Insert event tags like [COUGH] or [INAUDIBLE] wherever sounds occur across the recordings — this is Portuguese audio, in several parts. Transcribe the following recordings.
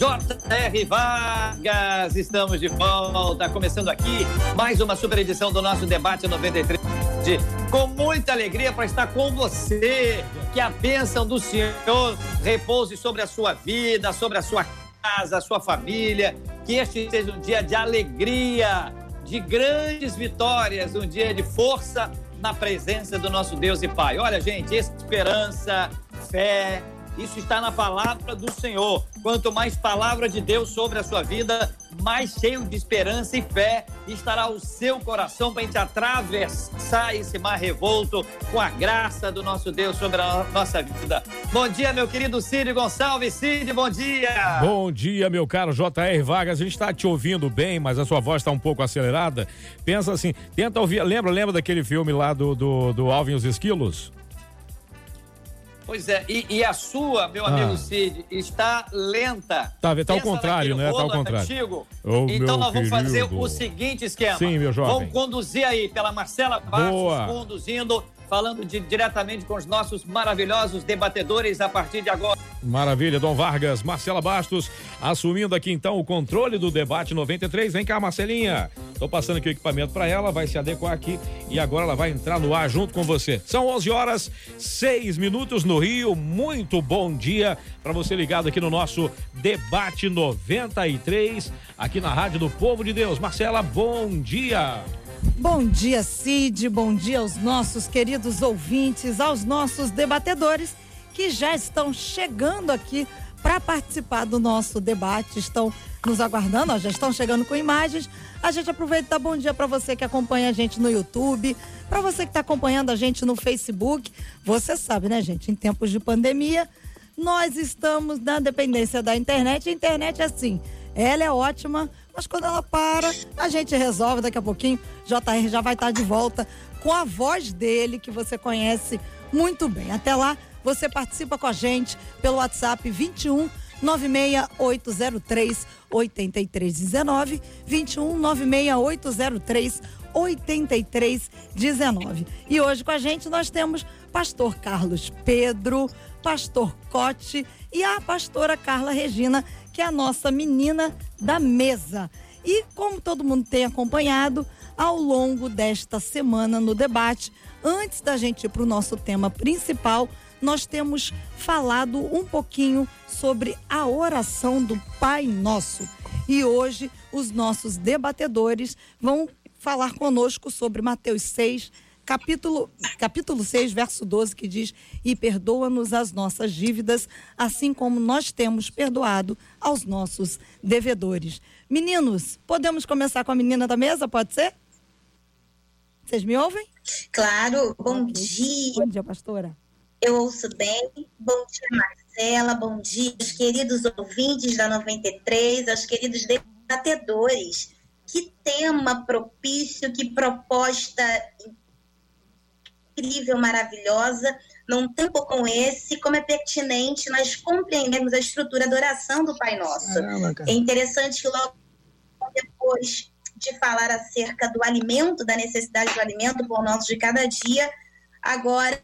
J.R. Vargas. Estamos de volta, começando aqui mais uma super edição do nosso debate 93 com muita alegria para estar com você. Que a bênção do Senhor repouse sobre a sua vida, sobre a sua casa, a sua família. Que este seja um dia de alegria, de grandes vitórias, um dia de força na presença do nosso Deus e Pai. Olha, gente, esperança, fé, isso está na palavra do Senhor. Quanto mais palavra de Deus sobre a sua vida, mais cheio de esperança e fé estará o seu coração para a gente atravessar esse mar revolto com a graça do nosso Deus sobre a nossa vida. Bom dia, meu querido Cid Gonçalves. Cid, bom dia. Bom dia, meu caro J.R. Vargas. A gente está te ouvindo bem, mas a sua voz está um pouco acelerada. Pensa assim, tenta ouvir. Lembra, lembra daquele filme lá do, do, do Alvin e os Esquilos? Pois é, e, e, a sua, meu amigo ah. Cid, está lenta. Tá, tá ao contrário, né? Tá ao contrário. Antigo. Oh, então nós vamos fazer o seguinte esquema. Sim, meu jovem. Vamos conduzir aí pela Marcela Bastos, conduzindo falando de, diretamente com os nossos maravilhosos debatedores a partir de agora. Maravilha, Dom Vargas, Marcela Bastos, assumindo aqui então o controle do debate 93. Vem cá, Marcelinha. Tô passando aqui o equipamento para ela, vai se adequar aqui e agora ela vai entrar no ar junto com você. São 11 horas, 6 minutos no Rio. Muito bom dia para você ligado aqui no nosso debate 93, aqui na Rádio do Povo de Deus. Marcela, bom dia. Bom dia, Cid. Bom dia aos nossos queridos ouvintes, aos nossos debatedores que já estão chegando aqui para participar do nosso debate. Estão nos aguardando, ó, já estão chegando com imagens. A gente aproveita bom dia para você que acompanha a gente no YouTube, para você que está acompanhando a gente no Facebook. Você sabe, né, gente? Em tempos de pandemia, nós estamos na dependência da internet. A internet é assim, ela é ótima mas quando ela para, a gente resolve daqui a pouquinho. JR já vai estar de volta com a voz dele, que você conhece muito bem. Até lá, você participa com a gente pelo WhatsApp 21 96803 8319 21 96803 8319. E hoje com a gente nós temos pastor Carlos Pedro, pastor Cote e a pastora Carla Regina, que é a nossa menina da mesa. E como todo mundo tem acompanhado, ao longo desta semana no debate, antes da gente ir para o nosso tema principal, nós temos falado um pouquinho sobre a oração do Pai Nosso. E hoje os nossos debatedores vão falar conosco sobre Mateus 6, capítulo, capítulo 6, verso 12, que diz: E perdoa-nos as nossas dívidas, assim como nós temos perdoado aos nossos devedores. Meninos, podemos começar com a menina da mesa, pode ser? Vocês me ouvem? Claro, bom okay. dia. Bom dia, pastora. Eu ouço bem. Bom dia, Marcela. Bom dia, os queridos ouvintes da 93, aos queridos debatedores. Que tema propício, que proposta incrível, maravilhosa, num tempo como esse, como é pertinente nós compreendermos a estrutura da oração do Pai Nosso. é interessante que logo depois de falar acerca do alimento, da necessidade do alimento por nosso de cada dia, agora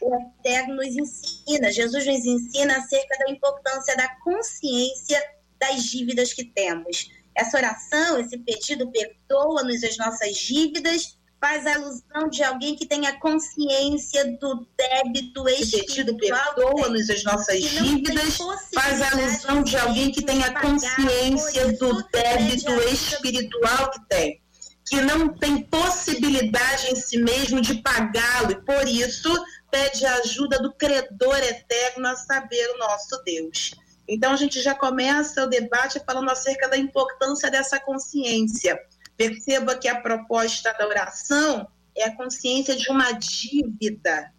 o Eterno nos ensina, Jesus nos ensina acerca da importância da consciência das dívidas que temos. Essa oração, esse pedido, perdoa-nos as nossas dívidas faz alusão de alguém que tenha consciência do débito espiritual. Perdoa-nos as nossas dívidas, faz alusão de alguém que tenha consciência do débito espiritual que tem, que não tem possibilidade em si mesmo de pagá-lo e por isso pede a ajuda do credor eterno a saber o nosso Deus. Então a gente já começa o debate falando acerca da importância dessa consciência Perceba que a proposta da oração é a consciência de uma dívida.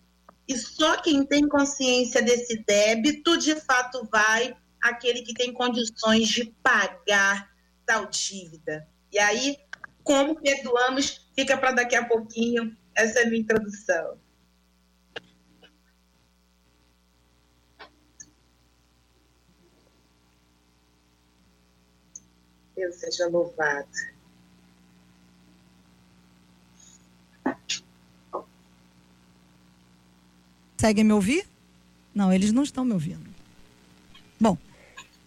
E só quem tem consciência desse débito, de fato, vai aquele que tem condições de pagar tal dívida. E aí, como perdoamos, fica para daqui a pouquinho. Essa é a minha introdução. Deus seja louvado. Conseguem me ouvir? Não, eles não estão me ouvindo. Bom,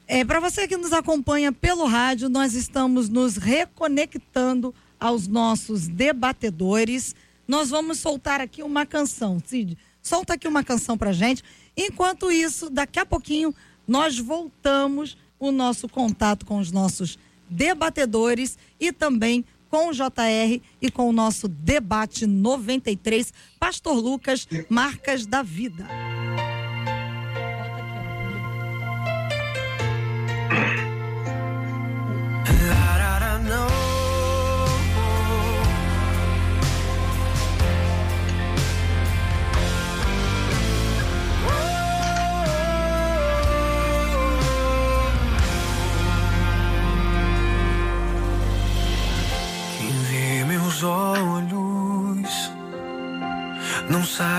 é, para você que nos acompanha pelo rádio, nós estamos nos reconectando aos nossos debatedores. Nós vamos soltar aqui uma canção. Cid, solta aqui uma canção para gente. Enquanto isso, daqui a pouquinho, nós voltamos o nosso contato com os nossos debatedores e também com o JR e com o nosso debate 93, Pastor Lucas, Marcas da Vida.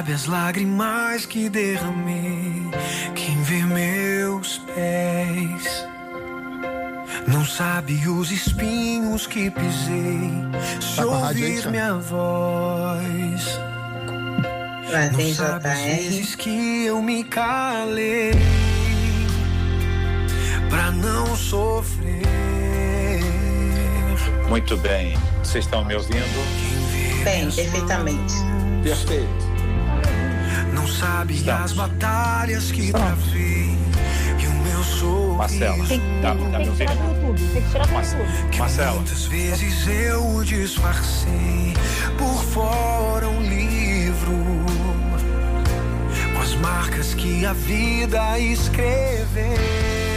Sabe as lágrimas que derramei. Quem vê meus pés. Não sabe os espinhos que pisei. Se tá ouvir minha voz. Não sabe as vezes que eu me calei. Pra não sofrer. Muito bem. Vocês estão me ouvindo? Bem, perfeitamente. Perfeito. Não sabe Estamos. as batalhas que travei e o meu sorriso. Marcela, tem, tá, tá tem que tirar do YouTube. Tem que tirar do YouTube. Marcela. Muitas vezes eu disfarcei por fora um livro com as marcas que a vida escreveu.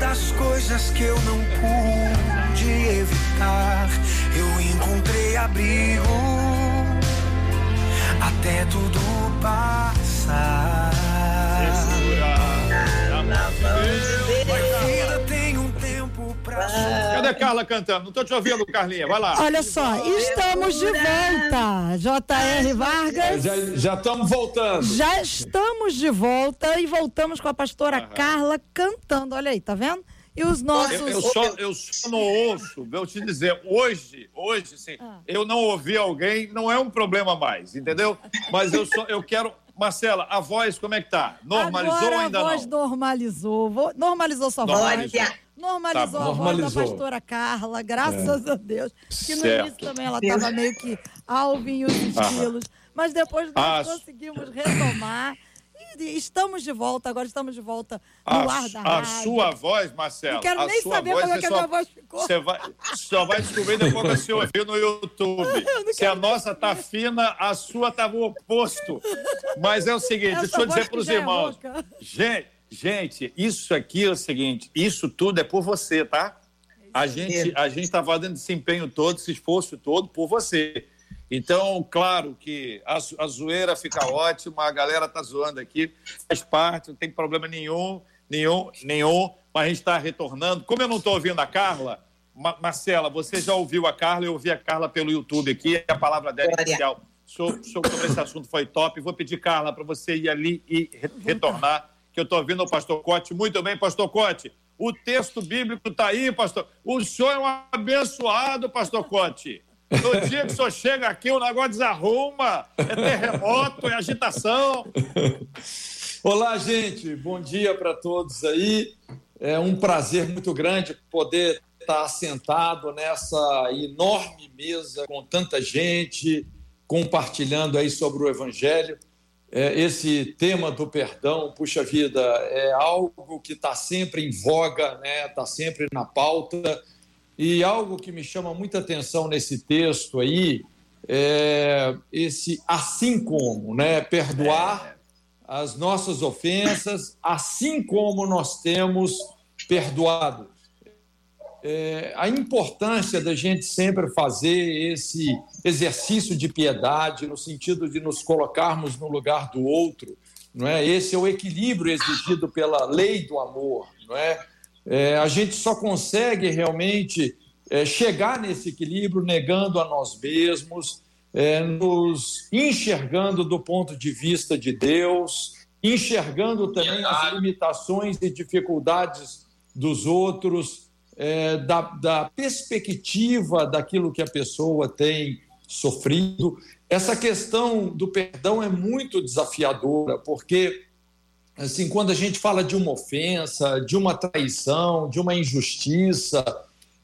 Das coisas que eu não pude evitar, eu encontrei abrigo até tudo passar. Cadê Carla cantando? Não tô te ouvindo, Carlinha. Vai lá. Olha só, estamos de volta. J.R. Vargas. Já estamos voltando. Já estamos de volta e voltamos com a pastora uhum. Carla cantando. Olha aí, tá vendo? E os nossos. Eu, eu, só, eu só não ouço, vou te dizer, hoje, hoje, sim, ah. eu não ouvi alguém, não é um problema mais, entendeu? Mas eu só, eu quero. Marcela, a voz como é que tá? Normalizou Agora ou ainda não? A voz não? normalizou. Normalizou sua voz. Normalizou tá a voz da pastora Carla, graças é. a Deus. Que no certo. início também ela estava meio que alvin os estilos. Mas depois nós As... conseguimos retomar. Estamos de volta, agora estamos de volta no a, ar da a rádio. A sua voz, Marcelo. Não quero nem saber como é que a minha voz ficou. Você vai, só vai descobrir depois que você ouviu no YouTube. Se a nossa tá fina, a sua tá o oposto. Mas é o seguinte, Essa deixa eu dizer para os é irmãos. É gente, Gente, isso aqui é o seguinte: isso tudo é por você, tá? A gente a gente está fazendo esse empenho todo, esse esforço todo por você. Então, claro que a, a zoeira fica ótima, a galera tá zoando aqui, faz parte, não tem problema nenhum, nenhum, nenhum, mas a gente está retornando. Como eu não estou ouvindo a Carla, Ma Marcela, você já ouviu a Carla, eu ouvi a Carla pelo YouTube aqui, a palavra dela inicial sobre, sobre esse assunto foi top. Vou pedir, Carla, para você ir ali e re retornar que eu estou ouvindo o pastor Cote. Muito bem, pastor Cote. O texto bíblico está aí, pastor. O senhor é um abençoado, pastor Cote. No dia que o senhor chega aqui, o negócio desarruma, é terremoto, é agitação. Olá, gente. Bom dia para todos aí. É um prazer muito grande poder estar sentado nessa enorme mesa com tanta gente, compartilhando aí sobre o Evangelho é, esse tema do perdão, puxa vida, é algo que está sempre em voga, está né? Tá sempre na pauta. E algo que me chama muita atenção nesse texto aí é esse assim como, né? Perdoar as nossas ofensas, assim como nós temos perdoado. é, a importância da gente sempre fazer esse exercício de piedade, no sentido de nos colocarmos no lugar do outro. Não é? Esse é o equilíbrio exigido pela lei do amor. Não é? É a gente só consegue realmente é, chegar nesse equilíbrio negando a nós mesmos, é, nos enxergando do ponto de vista de Deus, enxergando também as limitações e dificuldades dos outros, é, da, da perspectiva daquilo que a pessoa tem sofrido. Essa questão do perdão é muito desafiadora, porque assim, quando a gente fala de uma ofensa, de uma traição, de uma injustiça,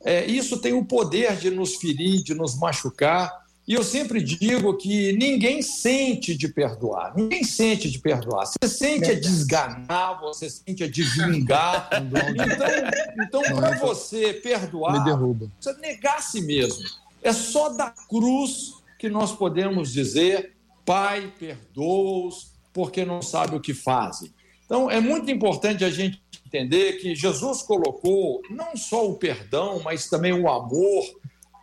é, isso tem o poder de nos ferir, de nos machucar. E eu sempre digo que ninguém sente de perdoar, ninguém sente de perdoar. Você sente a desganar, você sente a de vingar. [LAUGHS] então, então para você perdoar, você negar a si mesmo. É só da cruz que nós podemos dizer: Pai, perdoa-os, porque não sabe o que fazem. Então, é muito importante a gente entender que Jesus colocou não só o perdão, mas também o amor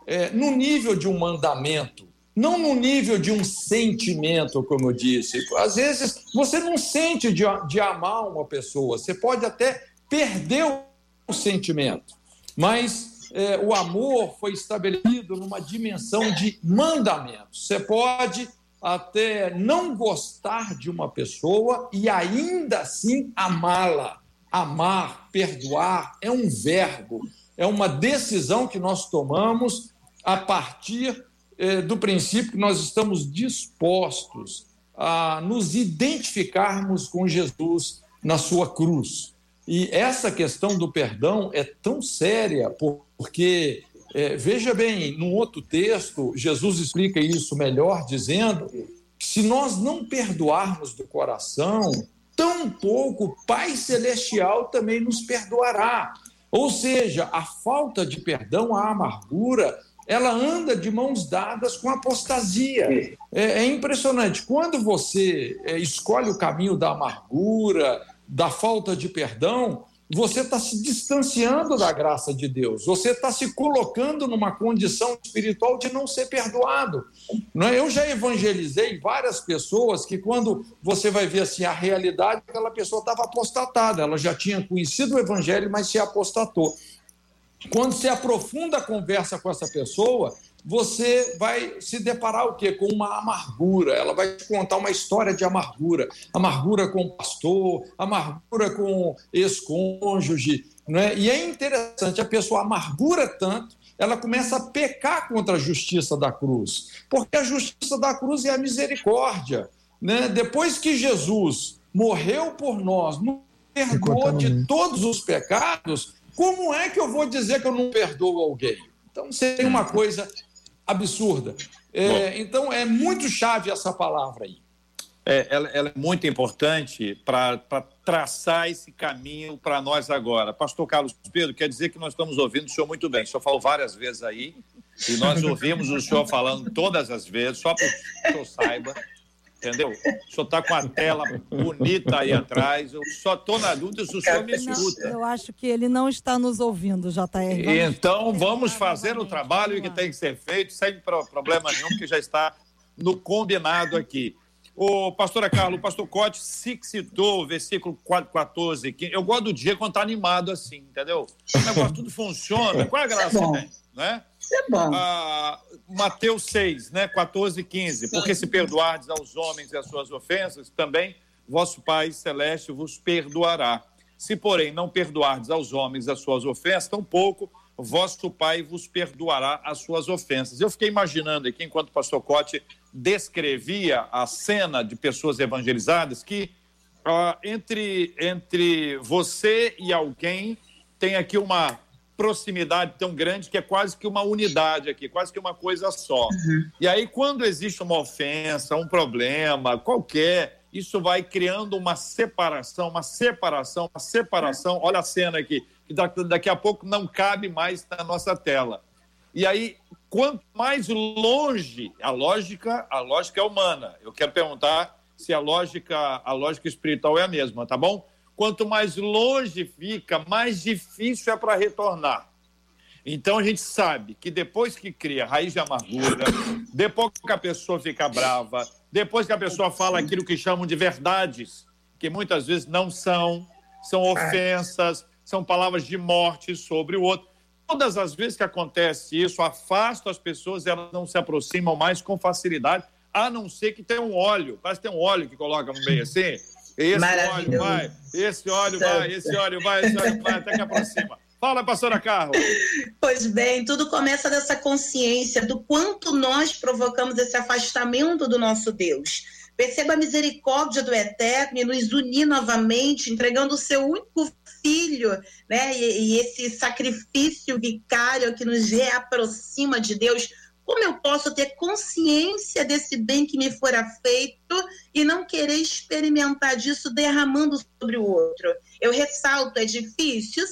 é, no nível de um mandamento, não no nível de um sentimento, como eu disse. Às vezes você não sente de, de amar uma pessoa, você pode até perder o sentimento, mas é, o amor foi estabelecido numa dimensão de mandamento. Você pode até não gostar de uma pessoa e ainda assim amá-la. Amar, perdoar é um verbo, é uma decisão que nós tomamos a partir eh, do princípio que nós estamos dispostos a nos identificarmos com Jesus na sua cruz. E essa questão do perdão é tão séria, porque, eh, veja bem, num outro texto, Jesus explica isso melhor, dizendo que se nós não perdoarmos do coração, tão pouco o Pai Celestial também nos perdoará. Ou seja, a falta de perdão, a amargura, ela anda de mãos dadas com apostasia. É, é impressionante. Quando você é, escolhe o caminho da amargura, da falta de perdão, você está se distanciando da graça de Deus, você está se colocando numa condição espiritual de não ser perdoado. Não é? Eu já evangelizei várias pessoas que, quando você vai ver assim, a realidade, aquela pessoa estava apostatada, ela já tinha conhecido o evangelho, mas se apostatou. Quando você aprofunda a conversa com essa pessoa, você vai se deparar o quê? Com uma amargura. Ela vai te contar uma história de amargura. Amargura com o pastor, amargura com ex-cônjuge. Né? E é interessante, a pessoa amargura tanto, ela começa a pecar contra a justiça da cruz. Porque a justiça da cruz é a misericórdia. Né? Depois que Jesus morreu por nós, nos perdoou de todos os pecados, como é que eu vou dizer que eu não perdoo alguém? Então, seria uma coisa absurda. É, então, é muito chave essa palavra aí. É, ela, ela, é muito importante para traçar esse caminho para nós agora. Pastor Carlos Pedro, quer dizer que nós estamos ouvindo o senhor muito bem. O senhor falou várias vezes aí, e nós ouvimos o senhor falando todas as vezes, só para que o senhor saiba entendeu? O senhor está com a tela bonita aí atrás, eu só estou na dúvida se o senhor me escuta. eu acho que ele não está nos ouvindo, JR. Vamos então, vamos fazer o trabalho que tem que ser feito, sem problema nenhum, que já está no combinado aqui. O pastora Carlos, o pastor Cote se citou o versículo 14, que eu gosto do dia quando está animado assim, entendeu? O negócio tudo funciona, qual é a graça que tem? Né? É bom. Ah, Mateus 6, né, 14 e 15. Porque se perdoardes aos homens as suas ofensas, também vosso Pai Celeste vos perdoará. Se, porém, não perdoardes aos homens as suas ofensas, tampouco vosso Pai vos perdoará as suas ofensas. Eu fiquei imaginando aqui, enquanto o pastor Cote descrevia a cena de pessoas evangelizadas, que entre, entre você e alguém tem aqui uma proximidade tão grande que é quase que uma unidade aqui, quase que uma coisa só. Uhum. E aí, quando existe uma ofensa, um problema, qualquer, isso vai criando uma separação, uma separação, uma separação. Olha a cena aqui, que daqui a pouco não cabe mais na nossa tela. E aí, quanto mais longe, a lógica, a lógica é humana. Eu quero perguntar se a lógica, a lógica espiritual é a mesma, tá bom? Quanto mais longe fica, mais difícil é para retornar. Então a gente sabe que depois que cria raiz de amargura, depois que a pessoa fica brava, depois que a pessoa fala aquilo que chamam de verdades, que muitas vezes não são, são ofensas, são palavras de morte sobre o outro. Todas as vezes que acontece isso, afasta as pessoas, elas não se aproximam mais com facilidade, a não ser que tenha um óleo. Parece que tem um óleo que coloca no meio assim. Esse óleo vai, esse óleo vai, esse óleo vai, esse óleo vai, até que aproxima. Fala, pastora Carla. Pois bem, tudo começa dessa consciência do quanto nós provocamos esse afastamento do nosso Deus. Perceba a misericórdia do Eterno e nos unir novamente, entregando o seu único filho, né? E, e esse sacrifício vicário que nos reaproxima de Deus. Como eu posso ter consciência desse bem que me fora feito e não querer experimentar disso derramando sobre o outro? Eu ressalto, é difícil?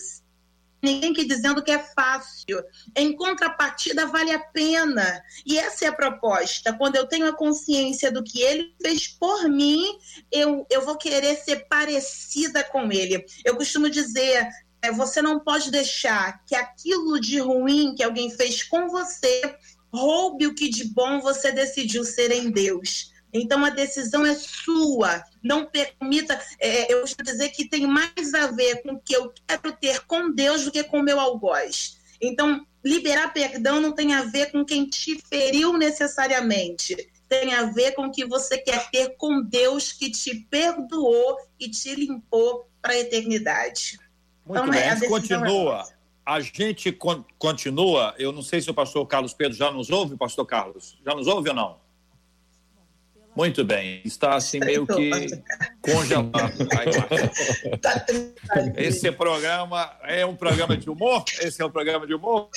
Ninguém que dizendo que é fácil. Em contrapartida, vale a pena. E essa é a proposta. Quando eu tenho a consciência do que ele fez por mim, eu, eu vou querer ser parecida com ele. Eu costumo dizer. É, você não pode deixar que aquilo de ruim que alguém fez com você roube o que de bom você decidiu ser em Deus. Então a decisão é sua. Não permita. É, eu costumo dizer que tem mais a ver com o que eu quero ter com Deus do que com o meu algoz. Então, liberar perdão não tem a ver com quem te feriu necessariamente. Tem a ver com o que você quer ter com Deus que te perdoou e te limpou para a eternidade. Muito então, bem, é, a gente continua. É a gente con continua. Eu não sei se o pastor Carlos Pedro já nos ouve, pastor Carlos. Já nos ouve ou não? Muito bem, está assim meio que congelado. Tá Esse programa é um programa de humor? Esse é um programa de humor?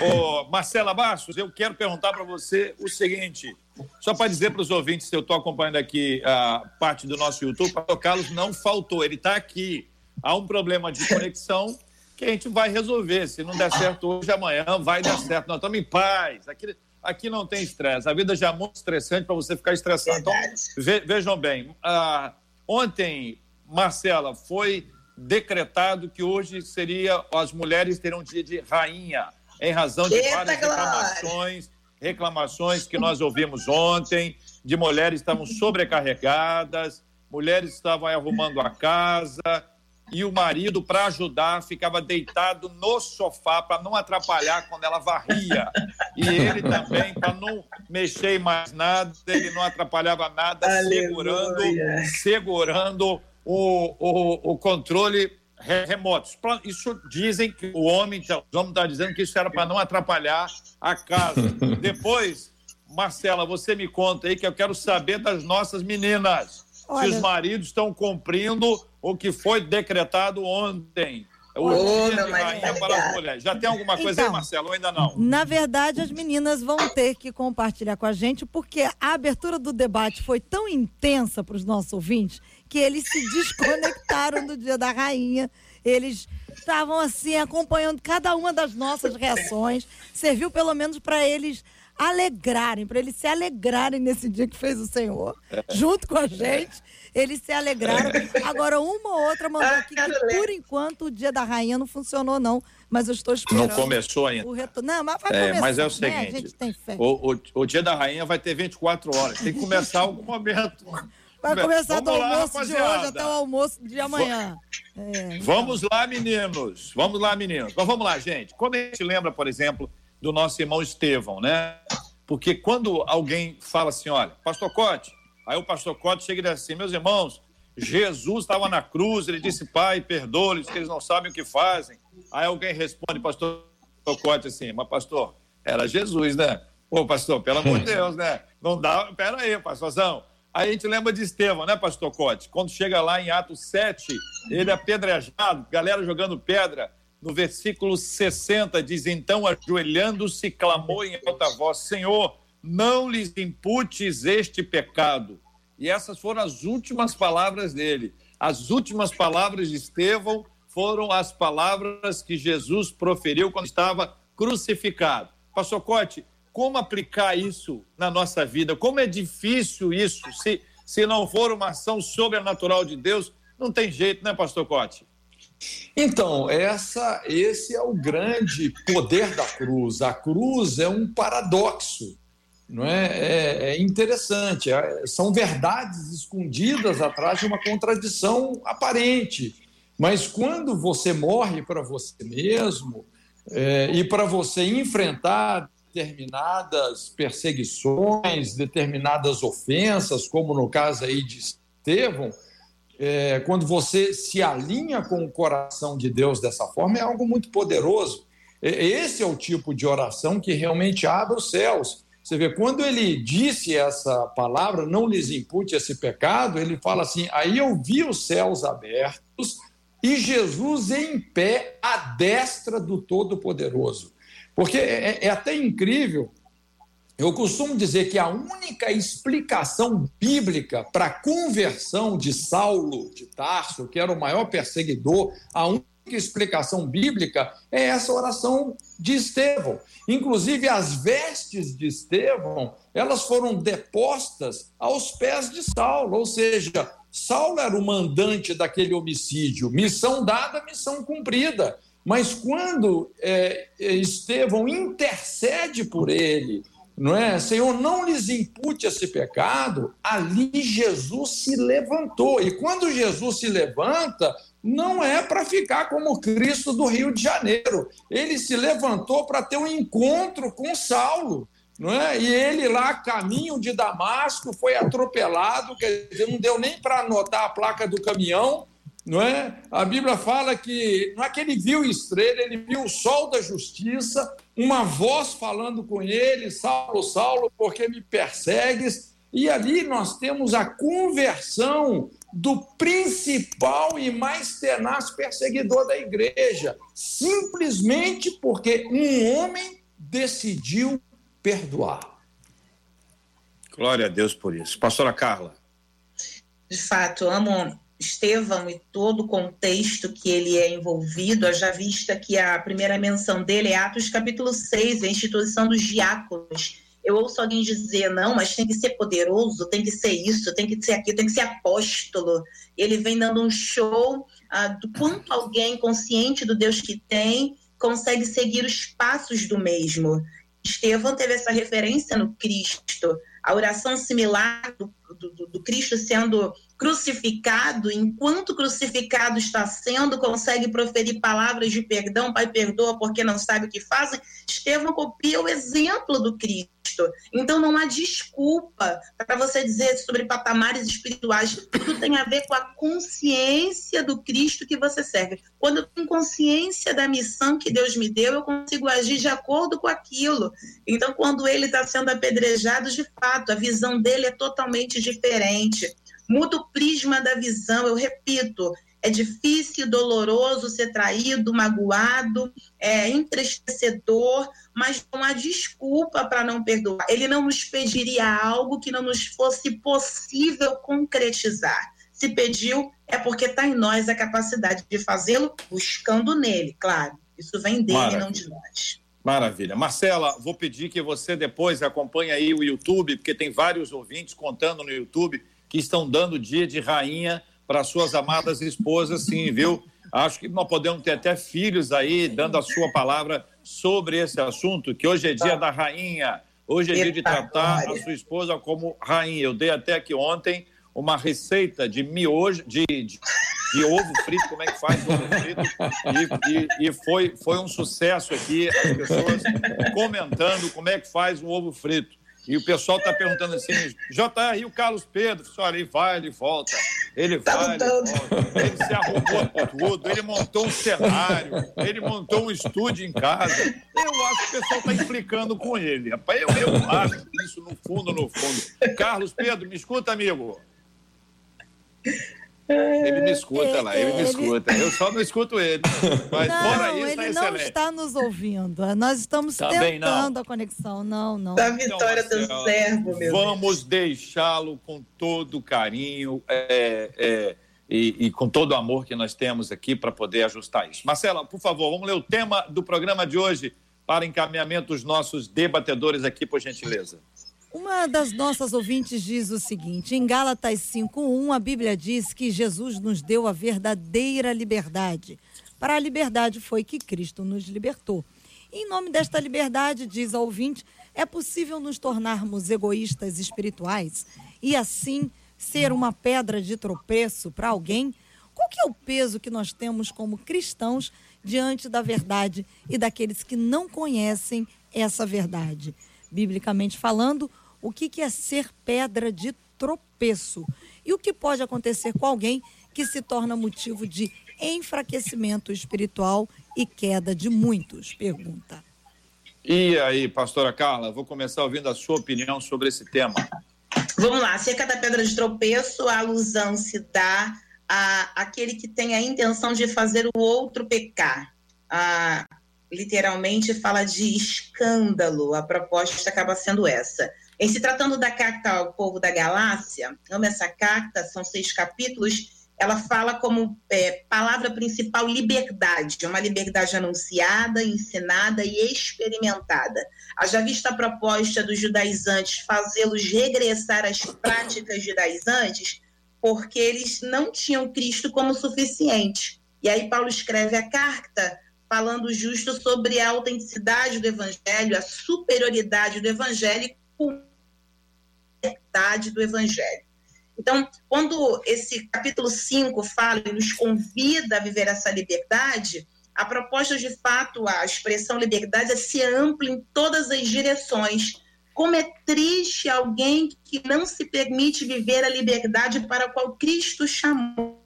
Ô, Marcela Bastos, eu quero perguntar para você o seguinte, só para dizer para os ouvintes, se eu estou acompanhando aqui a parte do nosso YouTube, o Carlos não faltou, ele está aqui. Há um problema de conexão que a gente vai resolver. Se não der certo hoje, amanhã vai dar certo. Nós estamos em paz. Aqui aqui não tem estresse. A vida já é muito estressante para você ficar estressado. Então, ve vejam bem, uh, ontem, Marcela, foi decretado que hoje seria as mulheres terão dia de rainha, em razão de Eita várias reclamações, reclamações que nós ouvimos ontem, de mulheres que estavam sobrecarregadas, mulheres estavam arrumando a casa, e o marido, para ajudar, ficava deitado no sofá para não atrapalhar quando ela varria. E ele também, para não mexer mais nada, ele não atrapalhava nada, segurando, segurando o, o, o controle remoto. Isso dizem que o homem, então, os homens estão dizendo que isso era para não atrapalhar a casa. Depois, Marcela, você me conta aí que eu quero saber das nossas meninas. Olha... Se os maridos estão cumprindo o que foi decretado ontem. O oh, dia de rainha para as mulheres. Já tem alguma coisa então, aí, Marcelo, ou ainda não? Na verdade, as meninas vão ter que compartilhar com a gente, porque a abertura do debate foi tão intensa para os nossos ouvintes que eles se [LAUGHS] desconectaram do dia da rainha. Eles estavam assim acompanhando cada uma das nossas reações. Serviu pelo menos para eles alegrarem, para eles se alegrarem nesse dia que fez o Senhor, é. junto com a gente. Eles se alegraram. Agora, uma ou outra mandou aqui que, por enquanto, o dia da rainha não funcionou, não. Mas eu estou esperando. Não começou ainda. O retorno. Não, mas vai é, começar. Mas é o seguinte: né? a gente tem fé. O, o, o, dia da rainha vai ter 24 horas. Tem que começar algum momento. Vai começar Vamos do almoço lá, de hoje até o almoço de amanhã. É, então. Vamos lá, meninos. Vamos lá, meninos. Mas vamos lá, gente. Quando a gente lembra, por exemplo, do nosso irmão Estevão, né? Porque quando alguém fala assim, olha, pastor Cote, aí o pastor Cote chega e diz assim, meus irmãos, Jesus estava na cruz, ele disse, pai, perdoa-lhes, que eles não sabem o que fazem. Aí alguém responde, pastor Cote, assim, mas pastor, era Jesus, né? Ô, pastor, pelo amor de [LAUGHS] Deus, né? Não dá, pera aí, pastorzão. Aí a gente lembra de Estevão, né, pastor Cote? Quando chega lá em Atos 7, ele é apedrejado, galera jogando pedra no versículo 60, diz: Então, ajoelhando-se, clamou em alta voz: Senhor, não lhes imputes este pecado. E essas foram as últimas palavras dele. As últimas palavras de Estevão foram as palavras que Jesus proferiu quando estava crucificado. Pastor Cote, como aplicar isso na nossa vida? Como é difícil isso? Se, se não for uma ação sobrenatural de Deus, não tem jeito, né, Pastor Cote? Então, essa, esse é o grande poder da cruz. A cruz é um paradoxo, não é? É, é interessante. É, são verdades escondidas atrás de uma contradição aparente. Mas quando você morre para você mesmo é, e para você enfrentar determinadas perseguições, determinadas ofensas, como no caso aí de Estevão, é, quando você se alinha com o coração de Deus dessa forma, é algo muito poderoso. Esse é o tipo de oração que realmente abre os céus. Você vê, quando ele disse essa palavra, não lhes impute esse pecado, ele fala assim: aí eu vi os céus abertos e Jesus em pé à destra do Todo-Poderoso. Porque é, é até incrível eu costumo dizer que a única explicação bíblica para a conversão de Saulo de Tarso, que era o maior perseguidor, a única explicação bíblica é essa oração de Estevão. Inclusive as vestes de Estevão, elas foram depostas aos pés de Saulo, ou seja, Saulo era o mandante daquele homicídio, missão dada, missão cumprida. Mas quando é, Estevão intercede por ele, não é? Senhor, não lhes impute esse pecado. Ali Jesus se levantou. E quando Jesus se levanta, não é para ficar como Cristo do Rio de Janeiro. Ele se levantou para ter um encontro com Saulo. Não é? E ele lá, caminho de Damasco, foi atropelado, quer dizer, não deu nem para anotar a placa do caminhão, não é? A Bíblia fala que não é que ele viu estrela, ele viu o sol da justiça, uma voz falando com ele, Saulo, Saulo, por que me persegues? E ali nós temos a conversão do principal e mais tenaz perseguidor da igreja, simplesmente porque um homem decidiu perdoar. Glória a Deus por isso. Pastora Carla. De fato, amo Estevão e todo o contexto que ele é envolvido, já vista que a primeira menção dele é Atos capítulo 6, a instituição dos diáconos. Eu ouço alguém dizer, não, mas tem que ser poderoso, tem que ser isso, tem que ser aquilo, tem que ser apóstolo. Ele vem dando um show ah, do quanto alguém consciente do Deus que tem consegue seguir os passos do mesmo. Estevão teve essa referência no Cristo, a oração similar do, do, do Cristo sendo crucificado, enquanto crucificado está sendo, consegue proferir palavras de perdão, Pai, perdoa porque não sabe o que fazem. Estevão copia o exemplo do Cristo. Então não há desculpa para você dizer sobre patamares espirituais. Tudo tem a ver com a consciência do Cristo que você serve. Quando eu tenho consciência da missão que Deus me deu, eu consigo agir de acordo com aquilo. Então, quando ele está sendo apedrejado, de fato, a visão dele é totalmente diferente muda o prisma da visão. Eu repito, é difícil, doloroso ser traído, magoado, é entristecedor, mas não há desculpa para não perdoar. Ele não nos pediria algo que não nos fosse possível concretizar. Se pediu, é porque está em nós a capacidade de fazê-lo, buscando nele, claro. Isso vem dele, Maravilha. não de nós. Maravilha. Marcela, vou pedir que você depois acompanhe aí o YouTube, porque tem vários ouvintes contando no YouTube que estão dando dia de rainha para suas amadas esposas, sim, viu? Acho que nós podemos ter até filhos aí dando a sua palavra sobre esse assunto, que hoje é dia da rainha, hoje é dia de tratar a sua esposa como rainha. Eu dei até aqui ontem uma receita de miojo, de, de, de ovo frito, como é que faz ovo frito, e, e, e, foi, foi um sucesso aqui, as pessoas comentando como é que faz um ovo frito. E o pessoal está perguntando assim, JR e o Carlos Pedro? Olha, ele vai, ele volta. Ele tá vai, ele volta. Ele se arrumou tudo, ele montou um cenário, ele montou um estúdio em casa. Eu acho que o pessoal está implicando com ele. Rapaz, eu, eu acho isso no fundo, no fundo. Carlos Pedro, me escuta, amigo. Ele me escuta lá, ele me escuta. Eu só não escuto ele. Mas não, fora isso, tá ele tá não está nos ouvindo. Nós estamos Também tentando não. a conexão. Não, não. Da vitória então, do servo, meu Vamos deixá-lo com todo carinho é, é, e, e, com todo o amor que nós temos aqui para poder ajustar isso. Marcela, por favor, vamos ler o tema do programa de hoje para encaminhamento dos nossos debatedores aqui, por gentileza. Uma das nossas ouvintes diz o seguinte: em Gálatas 5:1 a Bíblia diz que Jesus nos deu a verdadeira liberdade. Para a liberdade foi que Cristo nos libertou. Em nome desta liberdade, diz a ouvinte, é possível nos tornarmos egoístas espirituais e assim ser uma pedra de tropeço para alguém? Qual que é o peso que nós temos como cristãos diante da verdade e daqueles que não conhecem essa verdade? Biblicamente falando, o que, que é ser pedra de tropeço? E o que pode acontecer com alguém que se torna motivo de enfraquecimento espiritual e queda de muitos? Pergunta. E aí, pastora Carla, vou começar ouvindo a sua opinião sobre esse tema. Vamos lá, se é cada pedra de tropeço, a alusão se dá a aquele que tem a intenção de fazer o outro pecar. A, literalmente fala de escândalo, a proposta acaba sendo essa. Em se tratando da carta ao povo da Galácia, amo essa carta, são seis capítulos, ela fala como é, palavra principal liberdade, uma liberdade anunciada, ensinada e experimentada. Haja vista a proposta dos judaizantes fazê-los regressar às práticas judaizantes, porque eles não tinham Cristo como suficiente. E aí Paulo escreve a carta falando justo sobre a autenticidade do evangelho, a superioridade do evangelho a verdade do evangelho. Então, quando esse capítulo 5 fala e nos convida a viver essa liberdade, a proposta de fato, a expressão liberdade é ser ampla em todas as direções. Como é triste alguém que não se permite viver a liberdade para a qual Cristo chamou.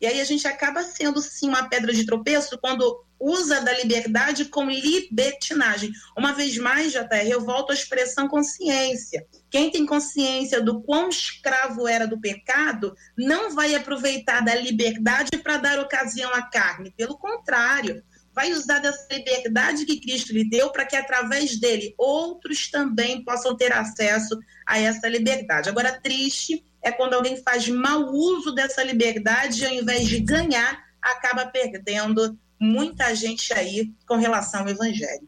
E aí a gente acaba sendo, sim, uma pedra de tropeço quando usa da liberdade com libertinagem. Uma vez mais, JR, eu volto à expressão consciência. Quem tem consciência do quão escravo era do pecado, não vai aproveitar da liberdade para dar ocasião à carne. Pelo contrário, vai usar dessa liberdade que Cristo lhe deu para que, através dele, outros também possam ter acesso a essa liberdade. Agora, triste é quando alguém faz mau uso dessa liberdade e, ao invés de ganhar, acaba perdendo muita gente aí com relação ao evangelho.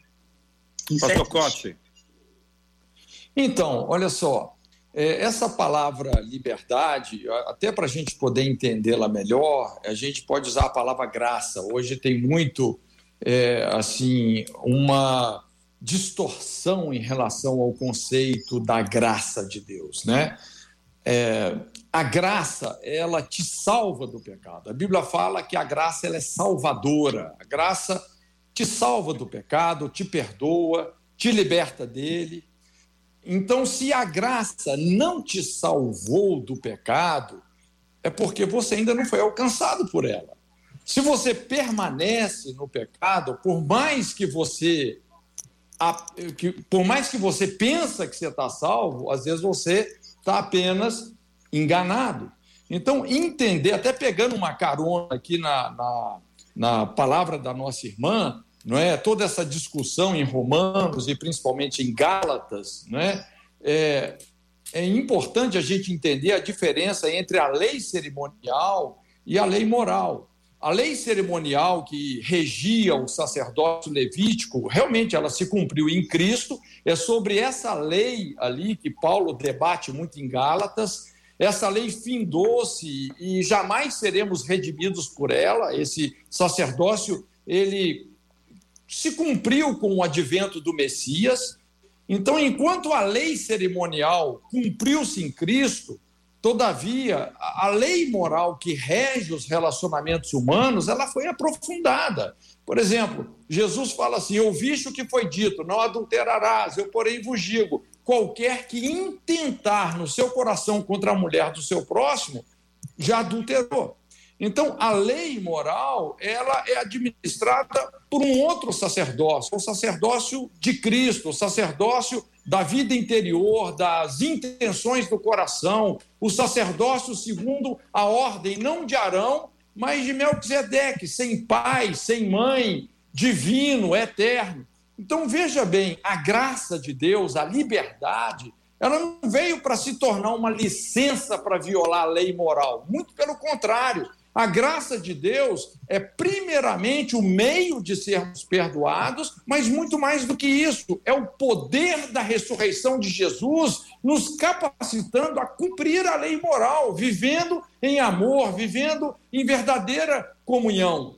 Isso Pastor é Cote. Então, olha só, é, essa palavra liberdade, até para a gente poder entendê-la melhor, a gente pode usar a palavra graça. Hoje tem muito, é, assim, uma distorção em relação ao conceito da graça de Deus, né? É, a graça, ela te salva do pecado. A Bíblia fala que a graça ela é salvadora. A graça te salva do pecado, te perdoa, te liberta dele. Então, se a graça não te salvou do pecado, é porque você ainda não foi alcançado por ela. Se você permanece no pecado, por mais que você por mais que você pensa que você está salvo, às vezes você está apenas enganado. Então, entender, até pegando uma carona aqui na, na, na palavra da nossa irmã, não é? toda essa discussão em Romanos e principalmente em Gálatas, não é? é, é importante a gente entender a diferença entre a lei cerimonial e a lei moral. A lei cerimonial que regia o sacerdócio levítico, realmente ela se cumpriu em Cristo. É sobre essa lei ali que Paulo debate muito em Gálatas. Essa lei findou-se e jamais seremos redimidos por ela. Esse sacerdócio, ele se cumpriu com o advento do Messias. Então, enquanto a lei cerimonial cumpriu-se em Cristo, Todavia, a lei moral que rege os relacionamentos humanos, ela foi aprofundada. Por exemplo, Jesus fala assim: "Ouviste o que foi dito, não adulterarás. Eu porém vos digo, qualquer que intentar no seu coração contra a mulher do seu próximo, já adulterou". Então, a lei moral, ela é administrada por um outro sacerdócio, o sacerdócio de Cristo, o sacerdócio da vida interior, das intenções do coração, o sacerdócio segundo a ordem não de Arão, mas de Melquisedeque, sem pai, sem mãe, divino, eterno. Então veja bem, a graça de Deus, a liberdade, ela não veio para se tornar uma licença para violar a lei moral, muito pelo contrário. A graça de Deus é, primeiramente, o meio de sermos perdoados, mas muito mais do que isso, é o poder da ressurreição de Jesus nos capacitando a cumprir a lei moral, vivendo em amor, vivendo em verdadeira comunhão.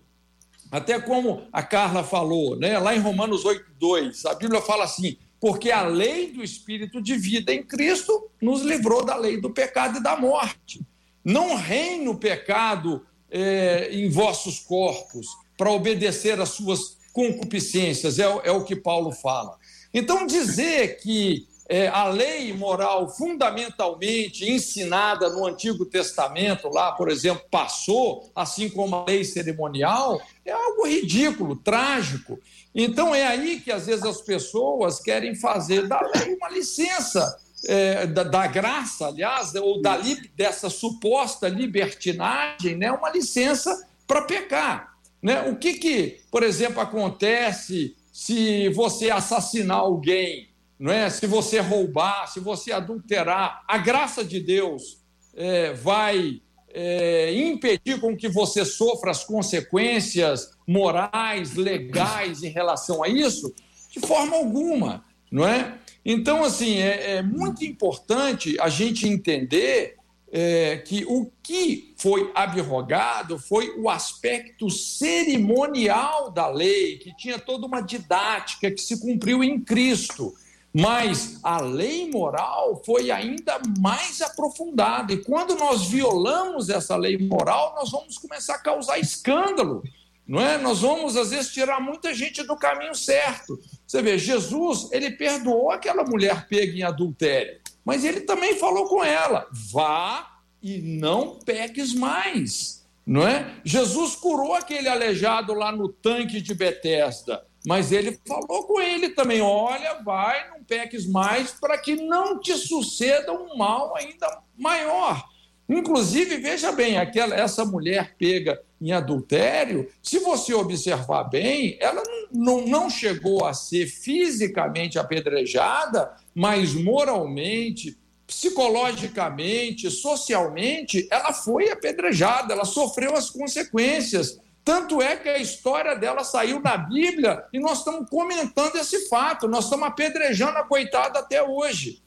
Até como a Carla falou, né? lá em Romanos 8,2, a Bíblia fala assim: porque a lei do Espírito de vida em Cristo nos livrou da lei do pecado e da morte. Não reina o pecado é, em vossos corpos para obedecer às suas concupiscências, é, é, o que Paulo fala. Então, dizer que é, a lei moral fundamentalmente ensinada no Antigo Testamento, lá, por exemplo, passou, assim como a lei cerimonial, é algo ridículo, trágico. Então, é aí que às vezes as pessoas querem fazer da lei uma licença é, da, da, graça, aliás, ou da, dessa suposta libertinagem, né, uma licença para pecar. Né? O que, que, por exemplo, acontece se você assassinar alguém, não é? se você roubar, se você adulterar? A graça de Deus é, vai é, impedir com que você sofra as consequências morais, legais em relação a isso? De forma alguma, não é? Então, assim, é, é muito importante a gente entender é, que o que foi abrogado foi o aspecto cerimonial da lei, que tinha toda uma didática que se cumpriu em Cristo. Mas a lei moral foi ainda mais aprofundada. E quando nós violamos essa lei moral, nós vamos começar a causar escândalo. Não é? Nós vamos, às vezes, tirar muita gente do caminho certo. Você vê, Jesus, ele perdoou aquela mulher pega em adultério, mas ele também falou com ela: vá e não peques mais. Não é? Jesus curou aquele aleijado lá no tanque de Betesda, mas ele falou com ele também: olha, vai, não peques mais, para que não te suceda um mal ainda maior. Inclusive, veja bem, aquela, essa mulher pega em adultério, se você observar bem, ela não, não chegou a ser fisicamente apedrejada, mas moralmente, psicologicamente, socialmente, ela foi apedrejada, ela sofreu as consequências. Tanto é que a história dela saiu na Bíblia e nós estamos comentando esse fato, nós estamos apedrejando a coitada até hoje.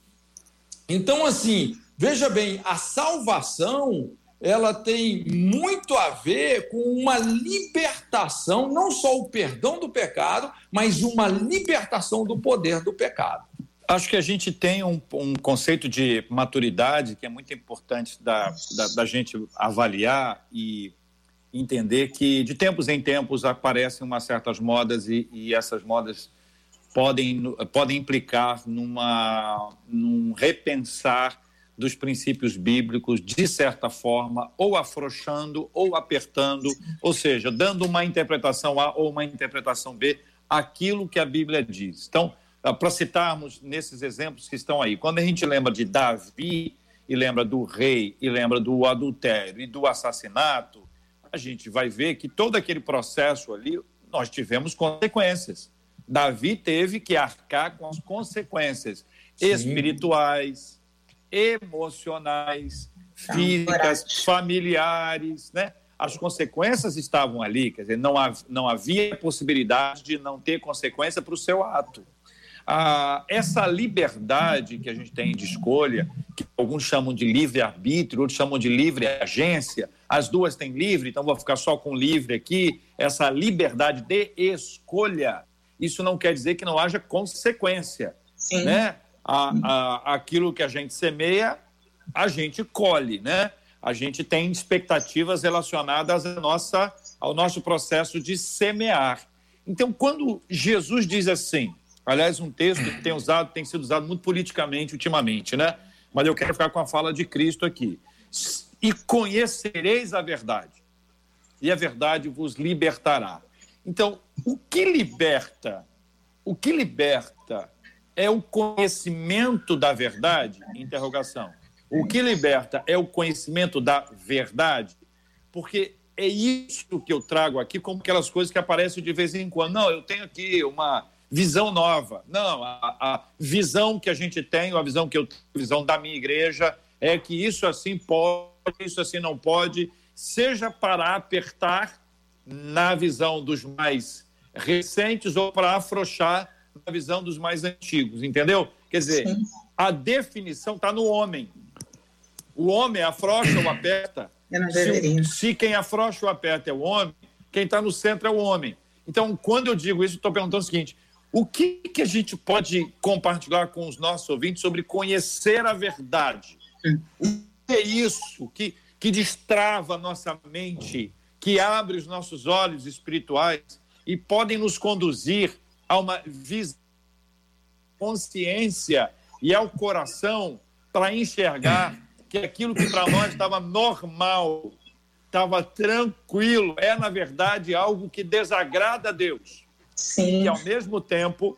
Então, assim, Veja bem, a salvação ela tem muito a ver com uma libertação, não só o perdão do pecado, mas uma libertação do poder do pecado. Acho que a gente tem um, um conceito de maturidade que é muito importante da, da, da, gente avaliar e entender que de tempos em tempos aparecem umas certas modas e, e essas modas podem, podem implicar numa, num repensar dos princípios bíblicos, de certa forma, ou afrouxando ou apertando, ou seja, dando uma interpretação A ou uma interpretação B aquilo que a Bíblia diz. Então, ah, para citarmos nesses exemplos que estão aí, quando a gente lembra de Davi e lembra do rei e lembra do adultério e do assassinato, a gente vai ver que todo aquele processo ali nós tivemos consequências. Davi teve que arcar com as consequências Sim. espirituais, emocionais, físicas, familiares, né? As consequências estavam ali, quer dizer, não, havia, não havia possibilidade de não ter consequência para o seu ato. Ah, essa liberdade que a gente tem de escolha, que alguns chamam de livre-arbítrio, outros chamam de livre agência, as duas têm livre, então vou ficar só com livre aqui, essa liberdade de escolha, isso não quer dizer que não haja consequência. Sim. Né? A, a, aquilo que a gente semeia, a gente colhe, né? A gente tem expectativas relacionadas à nossa, ao nosso processo de semear. Então, quando Jesus diz assim, aliás, um texto que tem usado, tem sido usado muito politicamente ultimamente, né? Mas eu quero ficar com a fala de Cristo aqui. E conhecereis a verdade, e a verdade vos libertará. Então, o que liberta? O que liberta é o conhecimento da verdade? Interrogação. O que liberta é o conhecimento da verdade? Porque é isso que eu trago aqui como aquelas coisas que aparecem de vez em quando. Não, eu tenho aqui uma visão nova. Não, a, a visão que a gente tem, a visão que eu tenho, a visão da minha igreja, é que isso assim pode, isso assim não pode. seja para apertar na visão dos mais recentes ou para afrouxar na visão dos mais antigos, entendeu? Quer dizer, Sim. a definição está no homem. O homem afrouxa ou aperta. Se, se, quem afrouxa ou aperta é o homem, quem está no centro é o homem. Então, quando eu digo isso, estou perguntando o seguinte: o que, que a gente pode compartilhar com os nossos ouvintes sobre conhecer a verdade? O que é isso que, que destrava a nossa mente, que abre os nossos olhos espirituais e podem nos conduzir a uma visão, consciência e ao coração para enxergar que aquilo que para nós estava normal, estava tranquilo, é, na verdade, algo que desagrada a Deus. Sim. E, ao mesmo tempo,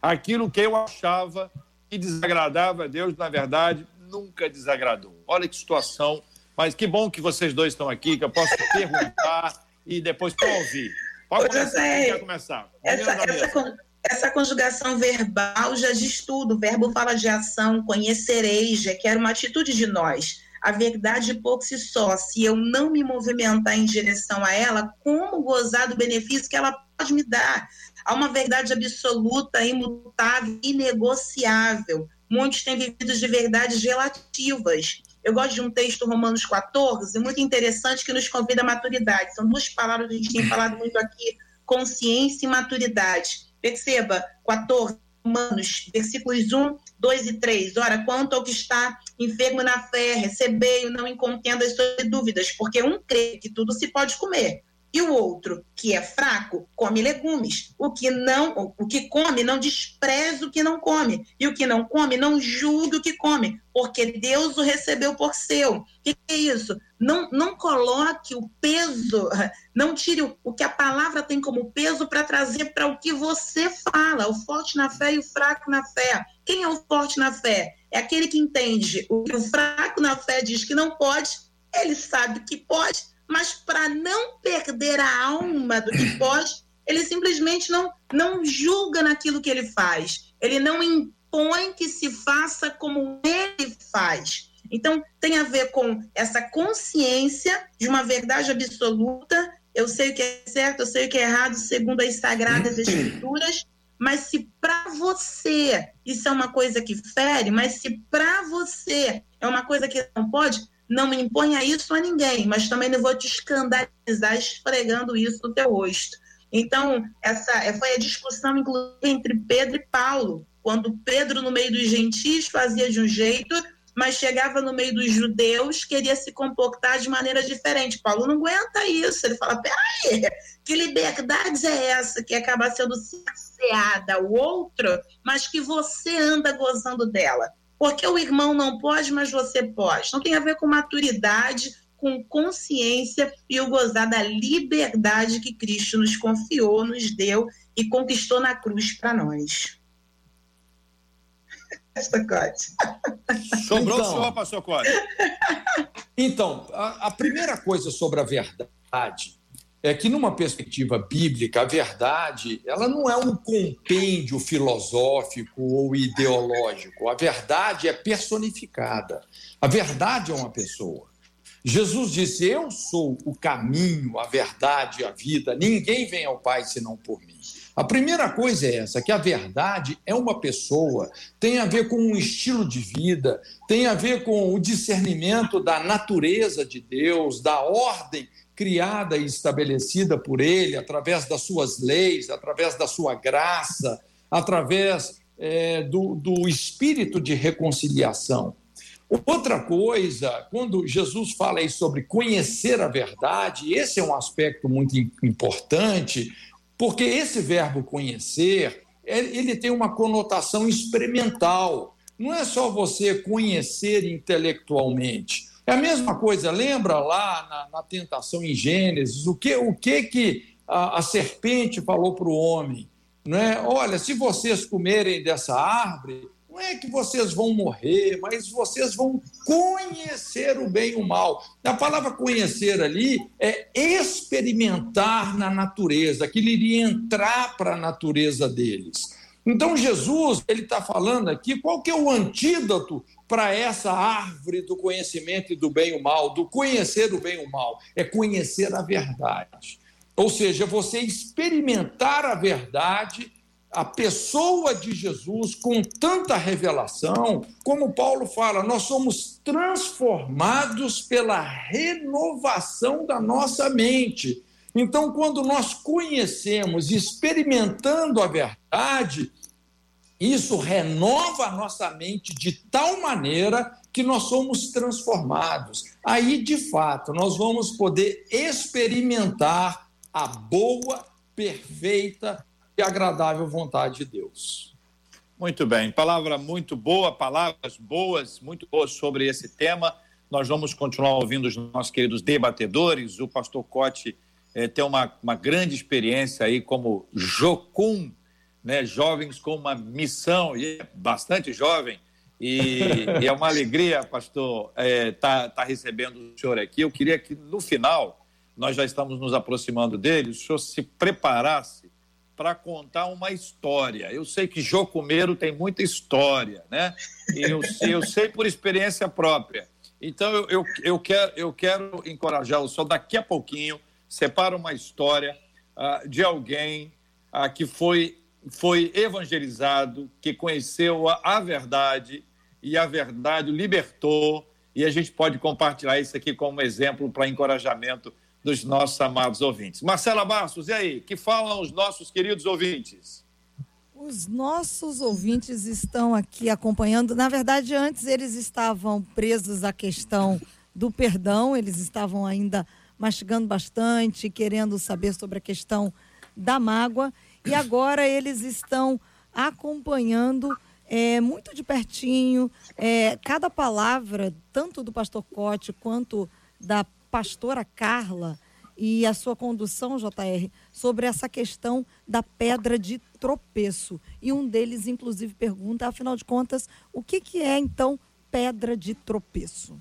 aquilo que eu achava que desagradava a Deus, na verdade, nunca desagradou. Olha que situação. Mas que bom que vocês dois estão aqui, que eu posso perguntar e depois para ouvir. Pode começar, quer começar? Essa, essa, essa, conjugação verbal já diz tudo. O verbo fala de ação, conhecereis, já que era uma atitude de nós. A verdade por si só, se eu não me movimentar em direção a ela, como gozar do benefício que ela pode me dar? Há uma verdade absoluta, imutável, inegociável. Muitos têm vivido de verdades relativas. Eu gosto de um texto, Romanos 14, muito interessante, que nos convida à maturidade. São duas palavras que a gente tem falado muito aqui: consciência e maturidade. Perceba, 14, Romanos, versículos 1, 2 e 3. Ora, quanto ao que está enfermo na fé, recebei-o, não contendas sobre dúvidas, porque um crê que tudo se pode comer, e o outro, que é fraco, come legumes. O que não, o que come não despreza o que não come, e o que não come não julgue o que come, porque Deus o recebeu por seu. O que é isso? Não, não coloque o peso, [LAUGHS] não tire o, o que a palavra tem como peso para trazer para o que você fala, o forte na fé e o fraco na fé. Quem é o forte na fé? É aquele que entende o que o fraco na fé diz que não pode, ele sabe que pode mas para não perder a alma do que [COUGHS] pode, ele simplesmente não, não julga naquilo que ele faz. Ele não impõe que se faça como ele faz. Então, tem a ver com essa consciência de uma verdade absoluta. Eu sei o que é certo, eu sei o que é errado, segundo as sagradas escrituras. Mas se para você isso é uma coisa que fere, mas se para você é uma coisa que não pode, não me imponha isso a ninguém, mas também não vou te escandalizar esfregando isso no teu rosto. Então, essa foi a discussão, inclusive, entre Pedro e Paulo, quando Pedro, no meio dos gentios, fazia de um jeito, mas chegava no meio dos judeus, queria se comportar de maneira diferente. Paulo não aguenta isso. Ele fala: peraí, que liberdade é essa que acaba sendo cerceada ao outro, mas que você anda gozando dela? Porque o irmão não pode, mas você pode. Não tem a ver com maturidade, com consciência e o gozar da liberdade que Cristo nos confiou, nos deu e conquistou na cruz para nós. [LAUGHS] Esta Cote. Sobrou então, o senhor, pastor Cote. Então, a, a primeira coisa sobre a verdade é que numa perspectiva bíblica, a verdade, ela não é um compêndio filosófico ou ideológico. A verdade é personificada. A verdade é uma pessoa. Jesus disse: "Eu sou o caminho, a verdade a vida. Ninguém vem ao Pai senão por mim." A primeira coisa é essa, que a verdade é uma pessoa, tem a ver com um estilo de vida, tem a ver com o discernimento da natureza de Deus, da ordem criada e estabelecida por ele, através das suas leis, através da sua graça, através é, do, do espírito de reconciliação. Outra coisa, quando Jesus fala aí sobre conhecer a verdade, esse é um aspecto muito importante, porque esse verbo conhecer, ele tem uma conotação experimental. Não é só você conhecer intelectualmente. É a mesma coisa, lembra lá na, na tentação em Gênesis, o que, o que, que a, a serpente falou para o homem? Não é? Olha, se vocês comerem dessa árvore, não é que vocês vão morrer, mas vocês vão conhecer o bem e o mal. A palavra conhecer ali é experimentar na natureza, que iria entrar para a natureza deles. Então Jesus ele está falando aqui qual que é o antídoto para essa árvore do conhecimento e do bem e o mal, do conhecer o bem e o mal, é conhecer a verdade. Ou seja, você experimentar a verdade, a pessoa de Jesus com tanta revelação, como Paulo fala, nós somos transformados pela renovação da nossa mente. Então, quando nós conhecemos, experimentando a verdade, isso renova a nossa mente de tal maneira que nós somos transformados. Aí, de fato, nós vamos poder experimentar a boa, perfeita e agradável vontade de Deus. Muito bem, palavra muito boa, palavras boas, muito boas sobre esse tema. Nós vamos continuar ouvindo os nossos queridos debatedores. O pastor Cote eh, tem uma, uma grande experiência aí como Jocum né, jovens com uma missão, e é bastante jovem, e, [LAUGHS] e é uma alegria, pastor, estar é, tá, tá recebendo o senhor aqui. Eu queria que, no final, nós já estamos nos aproximando dele, o senhor se preparasse para contar uma história. Eu sei que Jocumeiro tem muita história, né? E eu, eu sei por experiência própria. Então, eu, eu, eu, quero, eu quero encorajar o senhor, daqui a pouquinho, separa uma história uh, de alguém uh, que foi foi evangelizado, que conheceu a, a verdade e a verdade o libertou. E a gente pode compartilhar isso aqui como exemplo para encorajamento dos nossos amados ouvintes. Marcela Bastos, e aí? Que falam os nossos queridos ouvintes? Os nossos ouvintes estão aqui acompanhando. Na verdade, antes eles estavam presos à questão do perdão, eles estavam ainda mastigando bastante, querendo saber sobre a questão da mágoa. E agora eles estão acompanhando é, muito de pertinho é, cada palavra, tanto do pastor Cote quanto da pastora Carla e a sua condução, JR, sobre essa questão da pedra de tropeço. E um deles, inclusive, pergunta, afinal de contas, o que, que é, então, pedra de tropeço?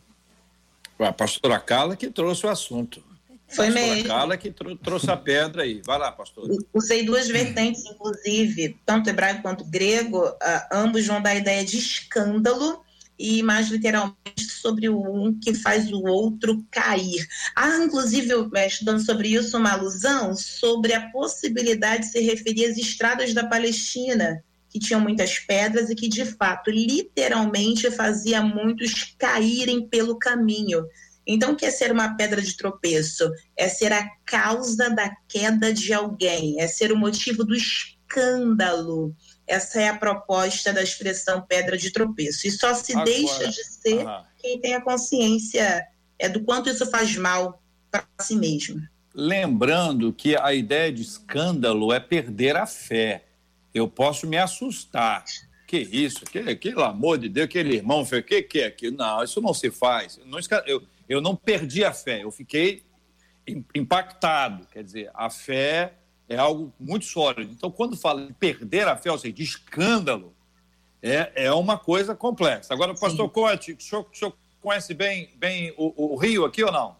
A pastora Carla que trouxe o assunto. Foi mesmo. Carla que trouxe a pedra aí. Vai lá, pastor. Usei duas vertentes, inclusive, tanto hebraico quanto grego, uh, ambos vão dar a ideia de escândalo e mais literalmente sobre o um que faz o outro cair. Há, inclusive, estudando sobre isso, uma alusão sobre a possibilidade de se referir às estradas da Palestina, que tinham muitas pedras e que, de fato, literalmente fazia muitos caírem pelo caminho. Então, o que é ser uma pedra de tropeço? É ser a causa da queda de alguém, é ser o motivo do escândalo. Essa é a proposta da expressão pedra de tropeço. E só se Agora, deixa de ser quem tem a consciência é, do quanto isso faz mal para si mesmo. Lembrando que a ideia de escândalo é perder a fé. Eu posso me assustar. Que isso? Que, pelo amor de Deus, aquele irmão fez, o que, que é aquilo? Não, isso não se faz. Não, eu, eu não perdi a fé, eu fiquei impactado. Quer dizer, a fé é algo muito sólido. Então, quando fala de perder a fé, ou seja, de escândalo, é, é uma coisa complexa. Agora, pastor Cote, o senhor, o senhor conhece bem, bem o, o, Rio aqui ou não?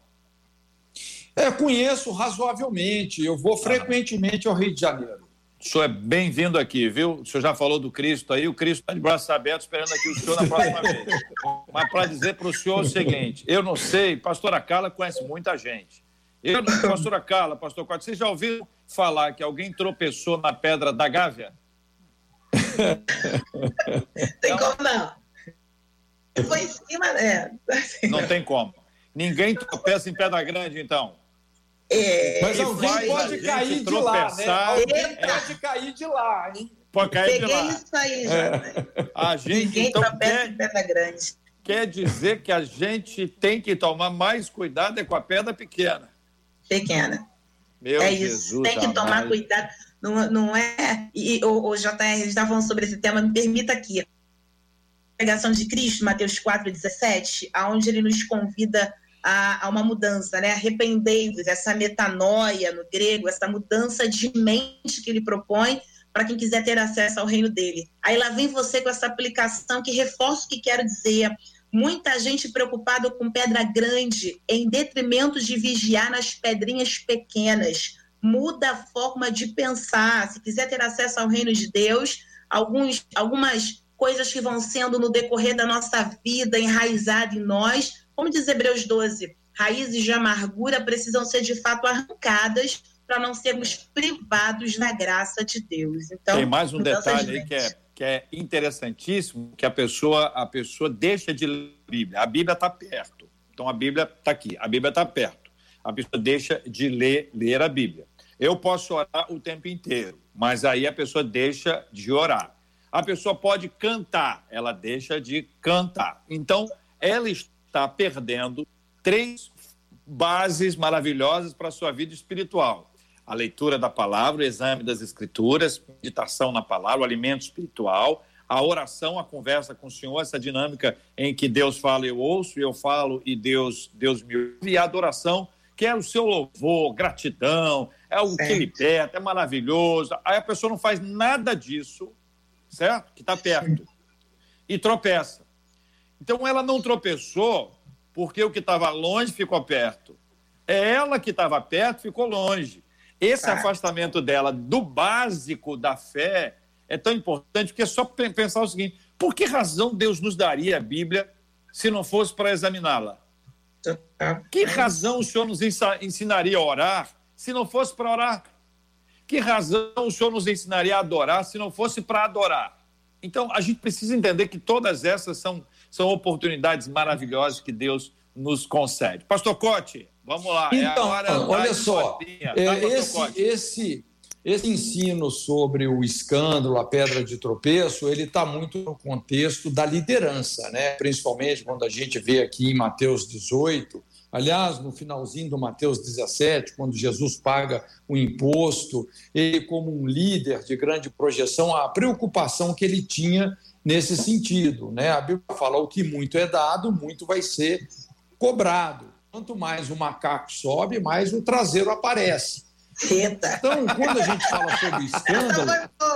É, conheço razoavelmente. Eu vou frequentemente ao Rio de Janeiro. O senhor é bem-vindo aqui, viu? O senhor já falou do Cristo aí, o Cristo está de braços abertos esperando aqui o senhor na próxima vez. Mas para dizer para o senhor o seguinte: eu não sei, pastora Carla conhece muita gente. Eu, pastora Carla, pastor Cote, vocês já ouviram falar que alguém tropeçou na pedra da Gávea? [LAUGHS] Tem como não. Foi em cima, é. Não tem como. Ninguém tropeça em pedra grande, então. É, Mas alguém pode cair de lá, né? Alguém é. pode cair de lá, hein? Pode cair Peguei de lá. isso aí já. É. A gente Ninguém então quer, pedra grande. quer dizer que a gente tem que tomar mais cuidado é com a pedra pequena. Pequena. Meu é Jesus, isso, tem que tomar cuidado. Não, não é. E o, o JR, a gente está falando sobre esse tema, me permita aqui. A pregação de Cristo, Mateus 4,17, aonde ele nos convida a, a uma mudança, né? Arrependei-vos, essa metanoia no grego, essa mudança de mente que ele propõe para quem quiser ter acesso ao reino dele. Aí lá vem você com essa aplicação que reforça o que quero dizer. Muita gente preocupada com pedra grande, em detrimento de vigiar nas pedrinhas pequenas. Muda a forma de pensar. Se quiser ter acesso ao reino de Deus, alguns, algumas coisas que vão sendo no decorrer da nossa vida enraizada em nós. Como diz Hebreus 12, raízes de amargura precisam ser de fato arrancadas para não sermos privados da graça de Deus. Então, tem mais um detalhe aí que é, que é interessantíssimo, que a pessoa a pessoa deixa de ler a Bíblia. A Bíblia está perto. Então a Bíblia está aqui, a Bíblia está perto. A pessoa deixa de ler, ler a Bíblia. Eu posso orar o tempo inteiro, mas aí a pessoa deixa de orar. A pessoa pode cantar, ela deixa de cantar. Então, ela está perdendo três bases maravilhosas para a sua vida espiritual: a leitura da palavra, o exame das escrituras, meditação na palavra, o alimento espiritual, a oração, a conversa com o Senhor, essa dinâmica em que Deus fala, eu ouço, eu falo e Deus, Deus me ouve, e a adoração, que é o seu louvor, gratidão, é o que ele pede, é maravilhoso. Aí a pessoa não faz nada disso, certo? Que está perto, e tropeça. Então ela não tropeçou porque o que estava longe ficou perto. É ela que estava perto ficou longe. Esse ah. afastamento dela do básico da fé é tão importante porque é só pensar o seguinte: por que razão Deus nos daria a Bíblia se não fosse para examiná-la? Que razão o Senhor nos ensinaria a orar se não fosse para orar? Que razão o Senhor nos ensinaria a adorar se não fosse para adorar? Então, a gente precisa entender que todas essas são, são oportunidades maravilhosas que Deus nos concede. Pastor Cote, vamos lá. É então, é olha só, é, esse, esse, esse ensino sobre o escândalo, a pedra de tropeço, ele está muito no contexto da liderança, né? principalmente quando a gente vê aqui em Mateus 18, aliás, no finalzinho do Mateus 17, quando Jesus paga o imposto, ele, como um líder de grande projeção, a preocupação que ele tinha nesse sentido. Né? A Bíblia fala: o que muito é dado, muito vai ser cobrado. Quanto mais o macaco sobe, mais o traseiro aparece. Eita. Então, quando a gente fala sobre [LAUGHS] escândalo,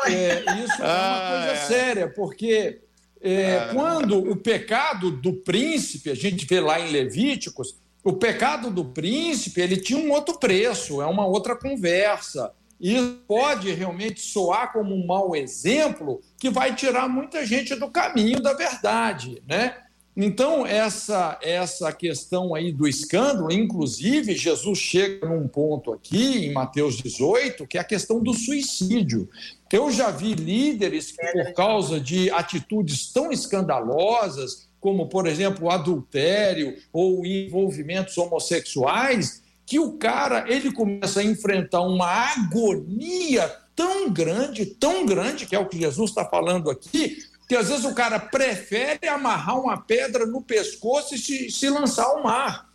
é, isso é uma ah, coisa é. séria, porque é, ah. quando o pecado do príncipe, a gente vê lá em Levíticos, o pecado do príncipe ele tinha um outro preço, é uma outra conversa. E pode realmente soar como um mau exemplo que vai tirar muita gente do caminho da verdade, né? Então, essa, essa questão aí do escândalo, inclusive, Jesus chega num ponto aqui, em Mateus 18, que é a questão do suicídio. Eu já vi líderes que, por causa de atitudes tão escandalosas, como, por exemplo, o adultério ou envolvimentos homossexuais, que o cara ele começa a enfrentar uma agonia tão grande, tão grande, que é o que Jesus está falando aqui, que às vezes o cara prefere amarrar uma pedra no pescoço e se, se lançar ao mar.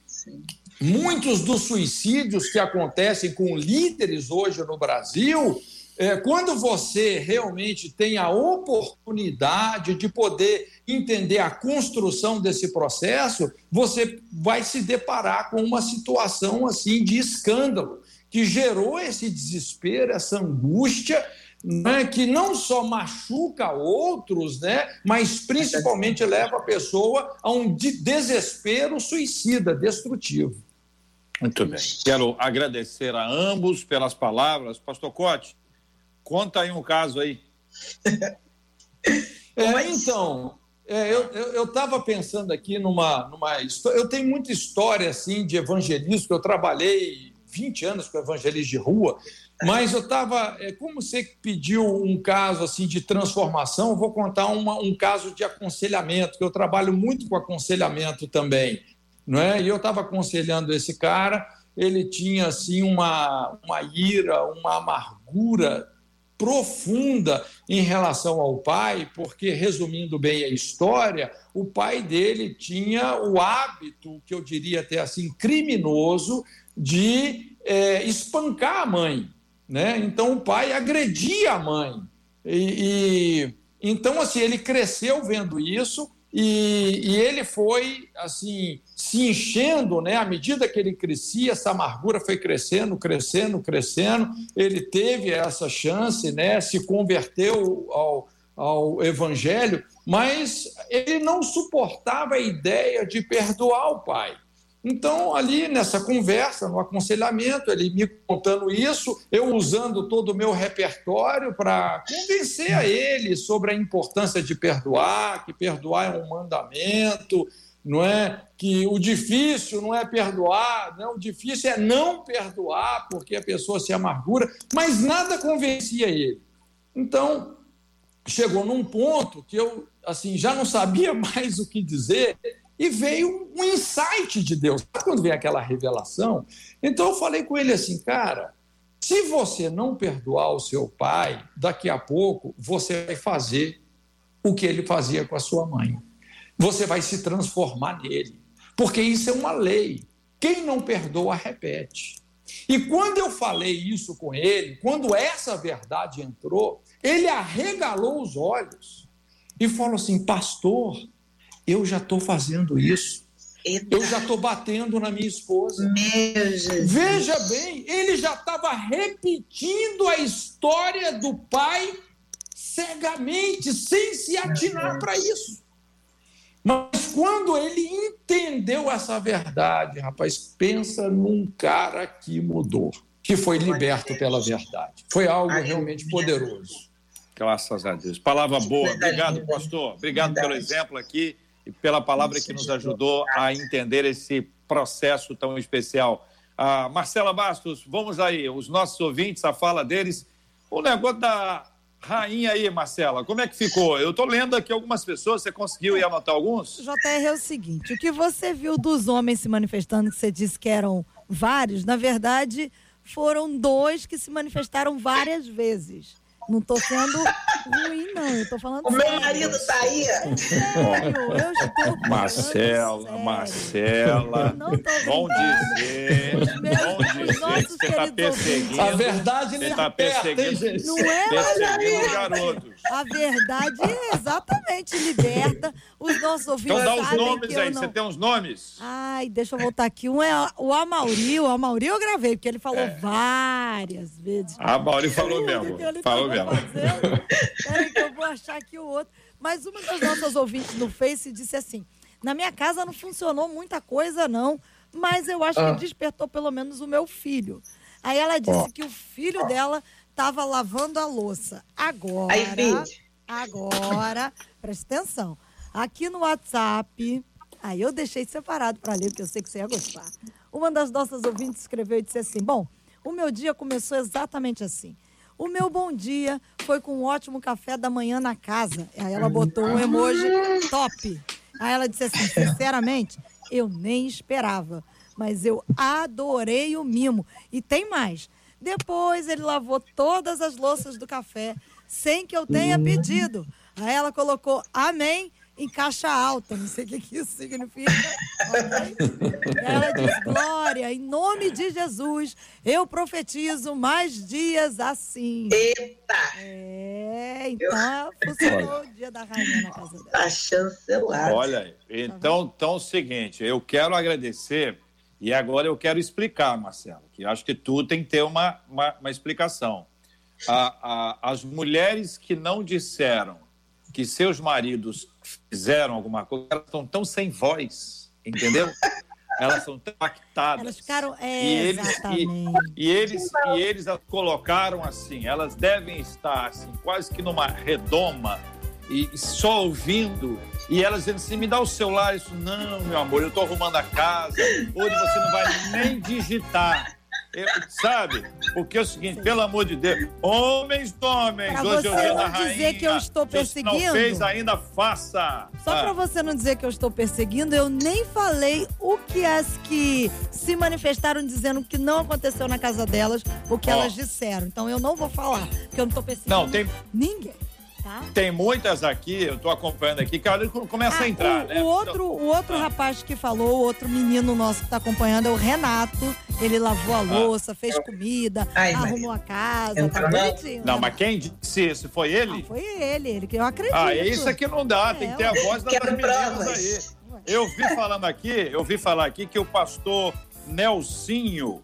Muitos dos suicídios que acontecem com líderes hoje no Brasil, é, quando você realmente tem a oportunidade de poder entender a construção desse processo, você vai se deparar com uma situação assim de escândalo que gerou esse desespero, essa angústia né, que não só machuca outros, né, mas principalmente leva a pessoa a um desespero suicida, destrutivo. Muito bem. Quero agradecer a ambos pelas palavras. Pastor Cote, conta aí um caso aí. [LAUGHS] é, então, é, eu estava pensando aqui numa, numa. Eu tenho muita história assim de evangelismo, que eu trabalhei 20 anos com evangelismo de rua, mas eu estava, é, como você pediu um caso assim de transformação, eu vou contar uma, um caso de aconselhamento, que eu trabalho muito com aconselhamento também, não é? E eu estava aconselhando esse cara, ele tinha assim uma, uma ira, uma amargura profunda em relação ao pai, porque resumindo bem a história, o pai dele tinha o hábito, que eu diria até assim criminoso, de é, espancar a mãe. Né? Então o pai agredia a mãe. E, e então assim ele cresceu vendo isso e, e, ele foi assim se enchendo, né? À medida que ele crescia, essa amargura foi crescendo, crescendo, crescendo. Ele teve essa chance, né? Se converteu ao, ao evangelho, mas ele não suportava a ideia de perdoar o pai. Então, ali nessa conversa, no aconselhamento, ele me contando isso, eu usando todo o meu repertório para convencer a ele sobre a importância de perdoar, que perdoar é um mandamento, não é? Que o difícil não é perdoar, não, o difícil é não perdoar, porque a pessoa se amargura, mas nada convencia ele. Então, chegou num ponto que eu assim já não sabia [LAUGHS] mais o que dizer e veio um insight de Deus. Quando vem aquela revelação, então eu falei com ele assim, cara, se você não perdoar o seu pai, daqui a pouco você vai fazer o que ele fazia com a sua mãe. Você vai se transformar nele, porque isso é uma lei. Quem não perdoa, repete. E quando eu falei isso com ele, quando essa verdade entrou, ele arregalou os olhos e falou assim: Pastor, eu já estou fazendo isso. Eita. Eu já estou batendo na minha esposa. Veja bem, ele já estava repetindo a história do pai cegamente, sem se atinar para isso. Mas quando ele entendeu essa verdade, rapaz, pensa num cara que mudou, que foi liberto pela verdade. Foi algo realmente poderoso. Graças a Deus. Palavra boa. Obrigado, pastor. Obrigado pelo exemplo aqui e pela palavra que nos ajudou a entender esse processo tão especial. Ah, Marcela Bastos, vamos aí, os nossos ouvintes, a fala deles. O negócio da rainha aí, Marcela, como é que ficou? Eu estou lendo aqui algumas pessoas, você conseguiu ir anotar alguns? JR é o seguinte: o que você viu dos homens se manifestando, que você disse que eram vários, na verdade, foram dois que se manifestaram várias vezes. Não tô sendo ruim, não. Eu tô falando O sério. meu marido tá aí. Sério, eu estou Marcela, Marcela. Não tô bom dizer. bom dizer você tá perseguindo. A verdade Você tá perseguindo. Não é, perseguindo garotos. A verdade é exatamente liberta os nossos ouvintes. Então dá os nomes aí, não... você tem uns nomes? Ai, deixa eu voltar aqui. Um é o Amauri, o Amauri eu gravei, porque ele falou é. várias vezes. A Amauri falou mesmo. Falou mesmo. Peraí que eu vou achar aqui o outro. Mas uma das nossas ouvintes no Face disse assim: na minha casa não funcionou muita coisa, não, mas eu acho ah. que despertou pelo menos o meu filho. Aí ela disse oh. que o filho dela estava lavando a louça. Agora, Aí, agora, presta atenção. Aqui no WhatsApp, aí eu deixei separado para ler, porque eu sei que você ia gostar. Uma das nossas ouvintes escreveu e disse assim: Bom, o meu dia começou exatamente assim. O meu bom dia foi com um ótimo café da manhã na casa. Aí ela botou um emoji top. Aí ela disse assim: [LAUGHS] sinceramente, eu nem esperava, mas eu adorei o mimo. E tem mais. Depois ele lavou todas as louças do café sem que eu tenha pedido. Aí ela colocou amém em caixa alta, não sei o que, que isso significa. Okay? [LAUGHS] Ela diz: Glória, em nome de Jesus, eu profetizo mais dias assim. Eita! É, então [LAUGHS] funcionou o dia da rainha na casa dela. Tá chancelado. Olha, então, então é o seguinte: eu quero agradecer e agora eu quero explicar, Marcelo, que acho que tu tem que ter uma, uma, uma explicação. A, a, as mulheres que não disseram que seus maridos fizeram alguma coisa, elas estão tão sem voz, entendeu? [LAUGHS] Elas são tão impactadas. Elas ficaram. É, e, eles, e, e, eles, e eles as colocaram assim, elas devem estar assim, quase que numa redoma e só ouvindo. E elas dizendo assim: me dá o celular. Isso, não, meu amor, eu estou arrumando a casa. Hoje você não vai nem digitar. Eu, sabe? Porque é o seguinte, pelo amor de Deus, homens, homens, pra hoje eu dia da rainha. dizer que eu estou perseguindo. Se não fez ainda, faça. Só ah. para você não dizer que eu estou perseguindo, eu nem falei o que as que se manifestaram dizendo que não aconteceu na casa delas, o que oh. elas disseram. Então eu não vou falar, porque eu não estou perseguindo não, tem... ninguém. Tá? Tem muitas aqui, eu estou acompanhando aqui, que a começa ah, a entrar, o, né? O outro, o outro ah. rapaz que falou, o outro menino nosso que está acompanhando é o Renato. Ele lavou a ah. louça, ah. fez comida, Ai, arrumou a casa, tá bonitinho. Não, mas quem disse isso? Foi ele? foi ele, ele que eu acredito. Ah, isso aqui não dá, é, tem que ter a voz das meninas aí. Eu vi falando aqui, eu vi falar aqui que o pastor Nelsinho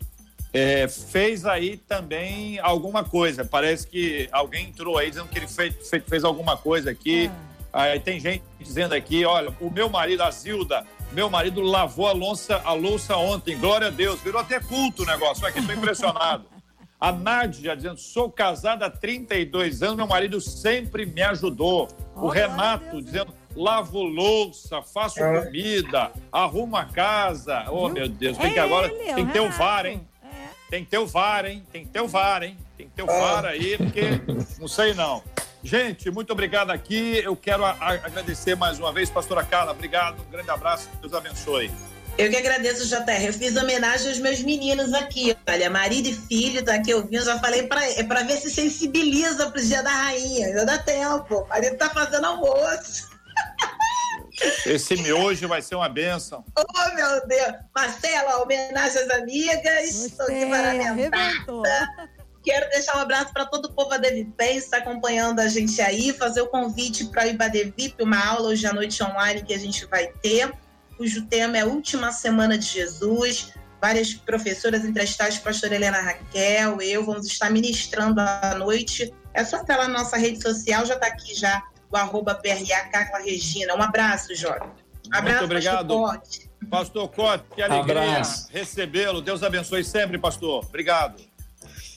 é, fez aí também alguma coisa. Parece que alguém entrou aí dizendo que ele fez, fez, fez alguma coisa aqui. Ah. Aí tem gente dizendo aqui, olha, o meu marido, a Zilda, Meu marido lavou a louça, a louça ontem, glória a Deus. Virou até culto o negócio, aqui estou impressionado. [LAUGHS] A Nádia dizendo: sou casada há 32 anos, meu marido sempre me ajudou. Oh, o Renato dizendo: lavo louça, faço é. comida, arrumo a casa. Oh, meu Deus, tem é que agora ele, tem que ter o VAR, hein? Tem que ter o VAR, hein? Tem que ter o VAR, hein? Tem que ter o VAR aí, porque não sei não. Gente, muito obrigado aqui. Eu quero agradecer mais uma vez, pastora Carla. Obrigado, um grande abraço, Deus abençoe. Eu que agradeço, JR. Eu fiz homenagem aos meus meninos aqui. Olha, marido e filho, tá aqui ouvindo. Já falei pra, é pra ver se sensibiliza pro dia da rainha. Já dá tempo. O marido tá fazendo almoço. Esse miojo vai ser uma benção. Oh, meu Deus. Marcela, homenagem às amigas. Estou aqui paramentada. Quero deixar um abraço para todo o povo Adevi que está acompanhando a gente aí, fazer o convite para o Ibadevip, uma aula hoje à noite online que a gente vai ter, cujo tema é Última Semana de Jesus. Várias professoras entre as tais, pastora Helena Raquel, eu, vamos estar ministrando à noite. É só entrar lá na nossa rede social, já está aqui já o arroba PRA Carla Regina. Um abraço, Jorge. abraço, Muito obrigado. Pastor Cote. Pastor Cote, que alegria recebê-lo. Deus abençoe sempre, pastor. Obrigado.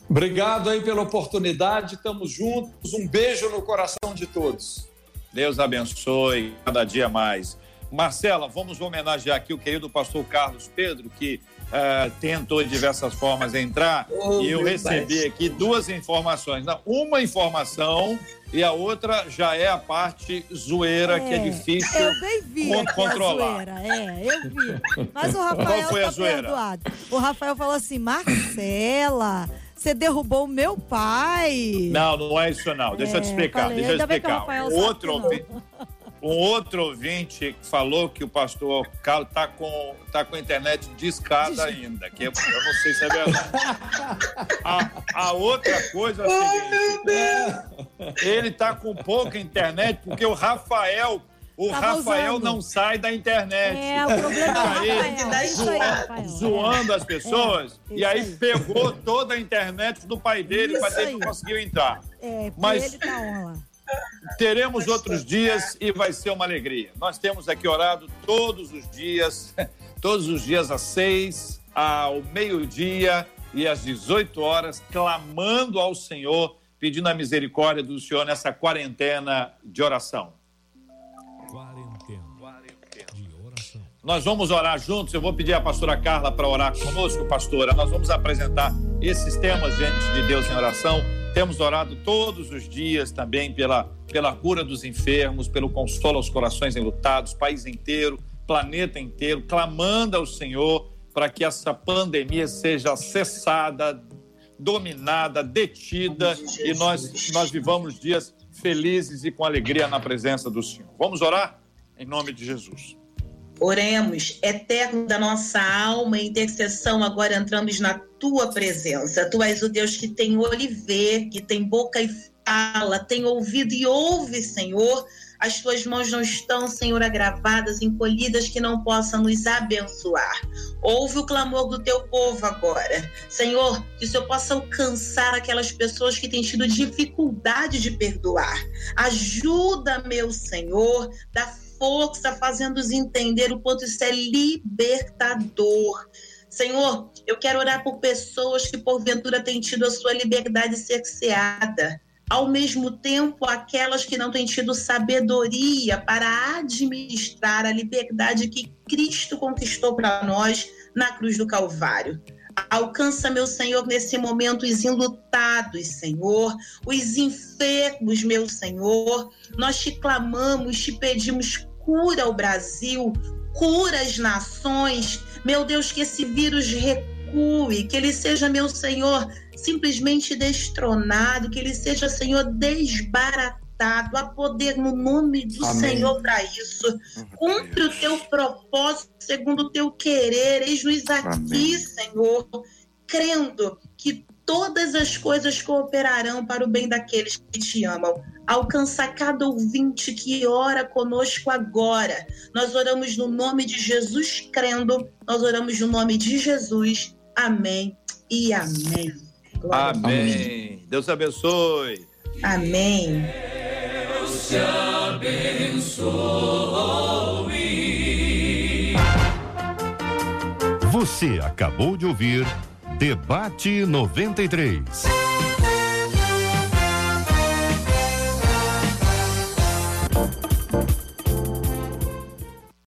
Obrigado aí pela oportunidade, estamos juntos. Um beijo no coração de todos. Deus abençoe cada dia mais. Marcela, vamos homenagear aqui o querido pastor Carlos Pedro, que uh, tentou de diversas formas entrar, oh, e eu recebi pai. aqui duas informações. Não, uma informação e a outra já é a parte zoeira, é, que é difícil eu bem vi controlar. A zoeira, é, eu vi. Mas o [LAUGHS] Rafael Qual foi tá a zoeira? perdoado. O Rafael falou assim, Marcela você derrubou meu pai. Não, não é isso não. Deixa é, eu te é, explicar. Falei, deixa eu te explicar. Um outro, ouvinte, um outro ouvinte falou que o pastor Carlos está com, tá com a internet discada ainda, que eu, eu não sei se é verdade. A, a outra coisa é a seguinte, ele está com pouca internet porque o Rafael o Rafael usando. não sai da internet. É, o problema é aí, zoando, zoando as pessoas. É, e aí, aí, pegou toda a internet do pai dele, para ele não conseguiu entrar. É, Mas ele tá teremos outros dias e vai ser uma alegria. Nós temos aqui orado todos os dias, [LAUGHS] todos os dias às seis, ao meio-dia e às 18 horas, clamando ao Senhor, pedindo a misericórdia do Senhor nessa quarentena de oração. Nós vamos orar juntos. Eu vou pedir à pastora Carla para orar conosco, pastora. Nós vamos apresentar esses temas diante de Deus em oração. Temos orado todos os dias também pela, pela cura dos enfermos, pelo consolo aos corações enlutados, país inteiro, planeta inteiro, clamando ao Senhor para que essa pandemia seja cessada, dominada, detida e nós, nós vivamos dias felizes e com alegria na presença do Senhor. Vamos orar? Em nome de Jesus. Oremos, eterno da nossa alma, intercessão, agora entramos na tua presença. Tu és o Deus que tem olho e vê, que tem boca e fala, tem ouvido e ouve, Senhor. As tuas mãos não estão, Senhor, agravadas, encolhidas, que não possam nos abençoar. Ouve o clamor do teu povo agora. Senhor, que o Senhor possa alcançar aquelas pessoas que têm tido dificuldade de perdoar. Ajuda, meu Senhor, da força, fazendo-os entender o quanto isso é libertador. Senhor, eu quero orar por pessoas que porventura têm tido a sua liberdade cerceada. Ao mesmo tempo, aquelas que não têm tido sabedoria para administrar a liberdade que Cristo conquistou para nós na cruz do Calvário. Alcança, meu Senhor, nesse momento os enlutados, Senhor, os enfermos, meu Senhor. Nós te clamamos, te pedimos cura o Brasil, cura as nações. Meu Deus, que esse vírus recue, que ele seja, meu Senhor, simplesmente destronado, que ele seja, Senhor, desbaratado. Há poder no nome do Amém. Senhor para isso. Cumpre o teu propósito segundo o teu querer. Eis-nos aqui, Amém. Senhor, crendo que todas as coisas cooperarão para o bem daqueles que te amam. Alcança cada ouvinte que ora conosco agora. Nós oramos no nome de Jesus, crendo. Nós oramos no nome de Jesus. Amém e amém. Glória amém. Deus abençoe. Amém te abençoe. Você acabou de ouvir Debate 93.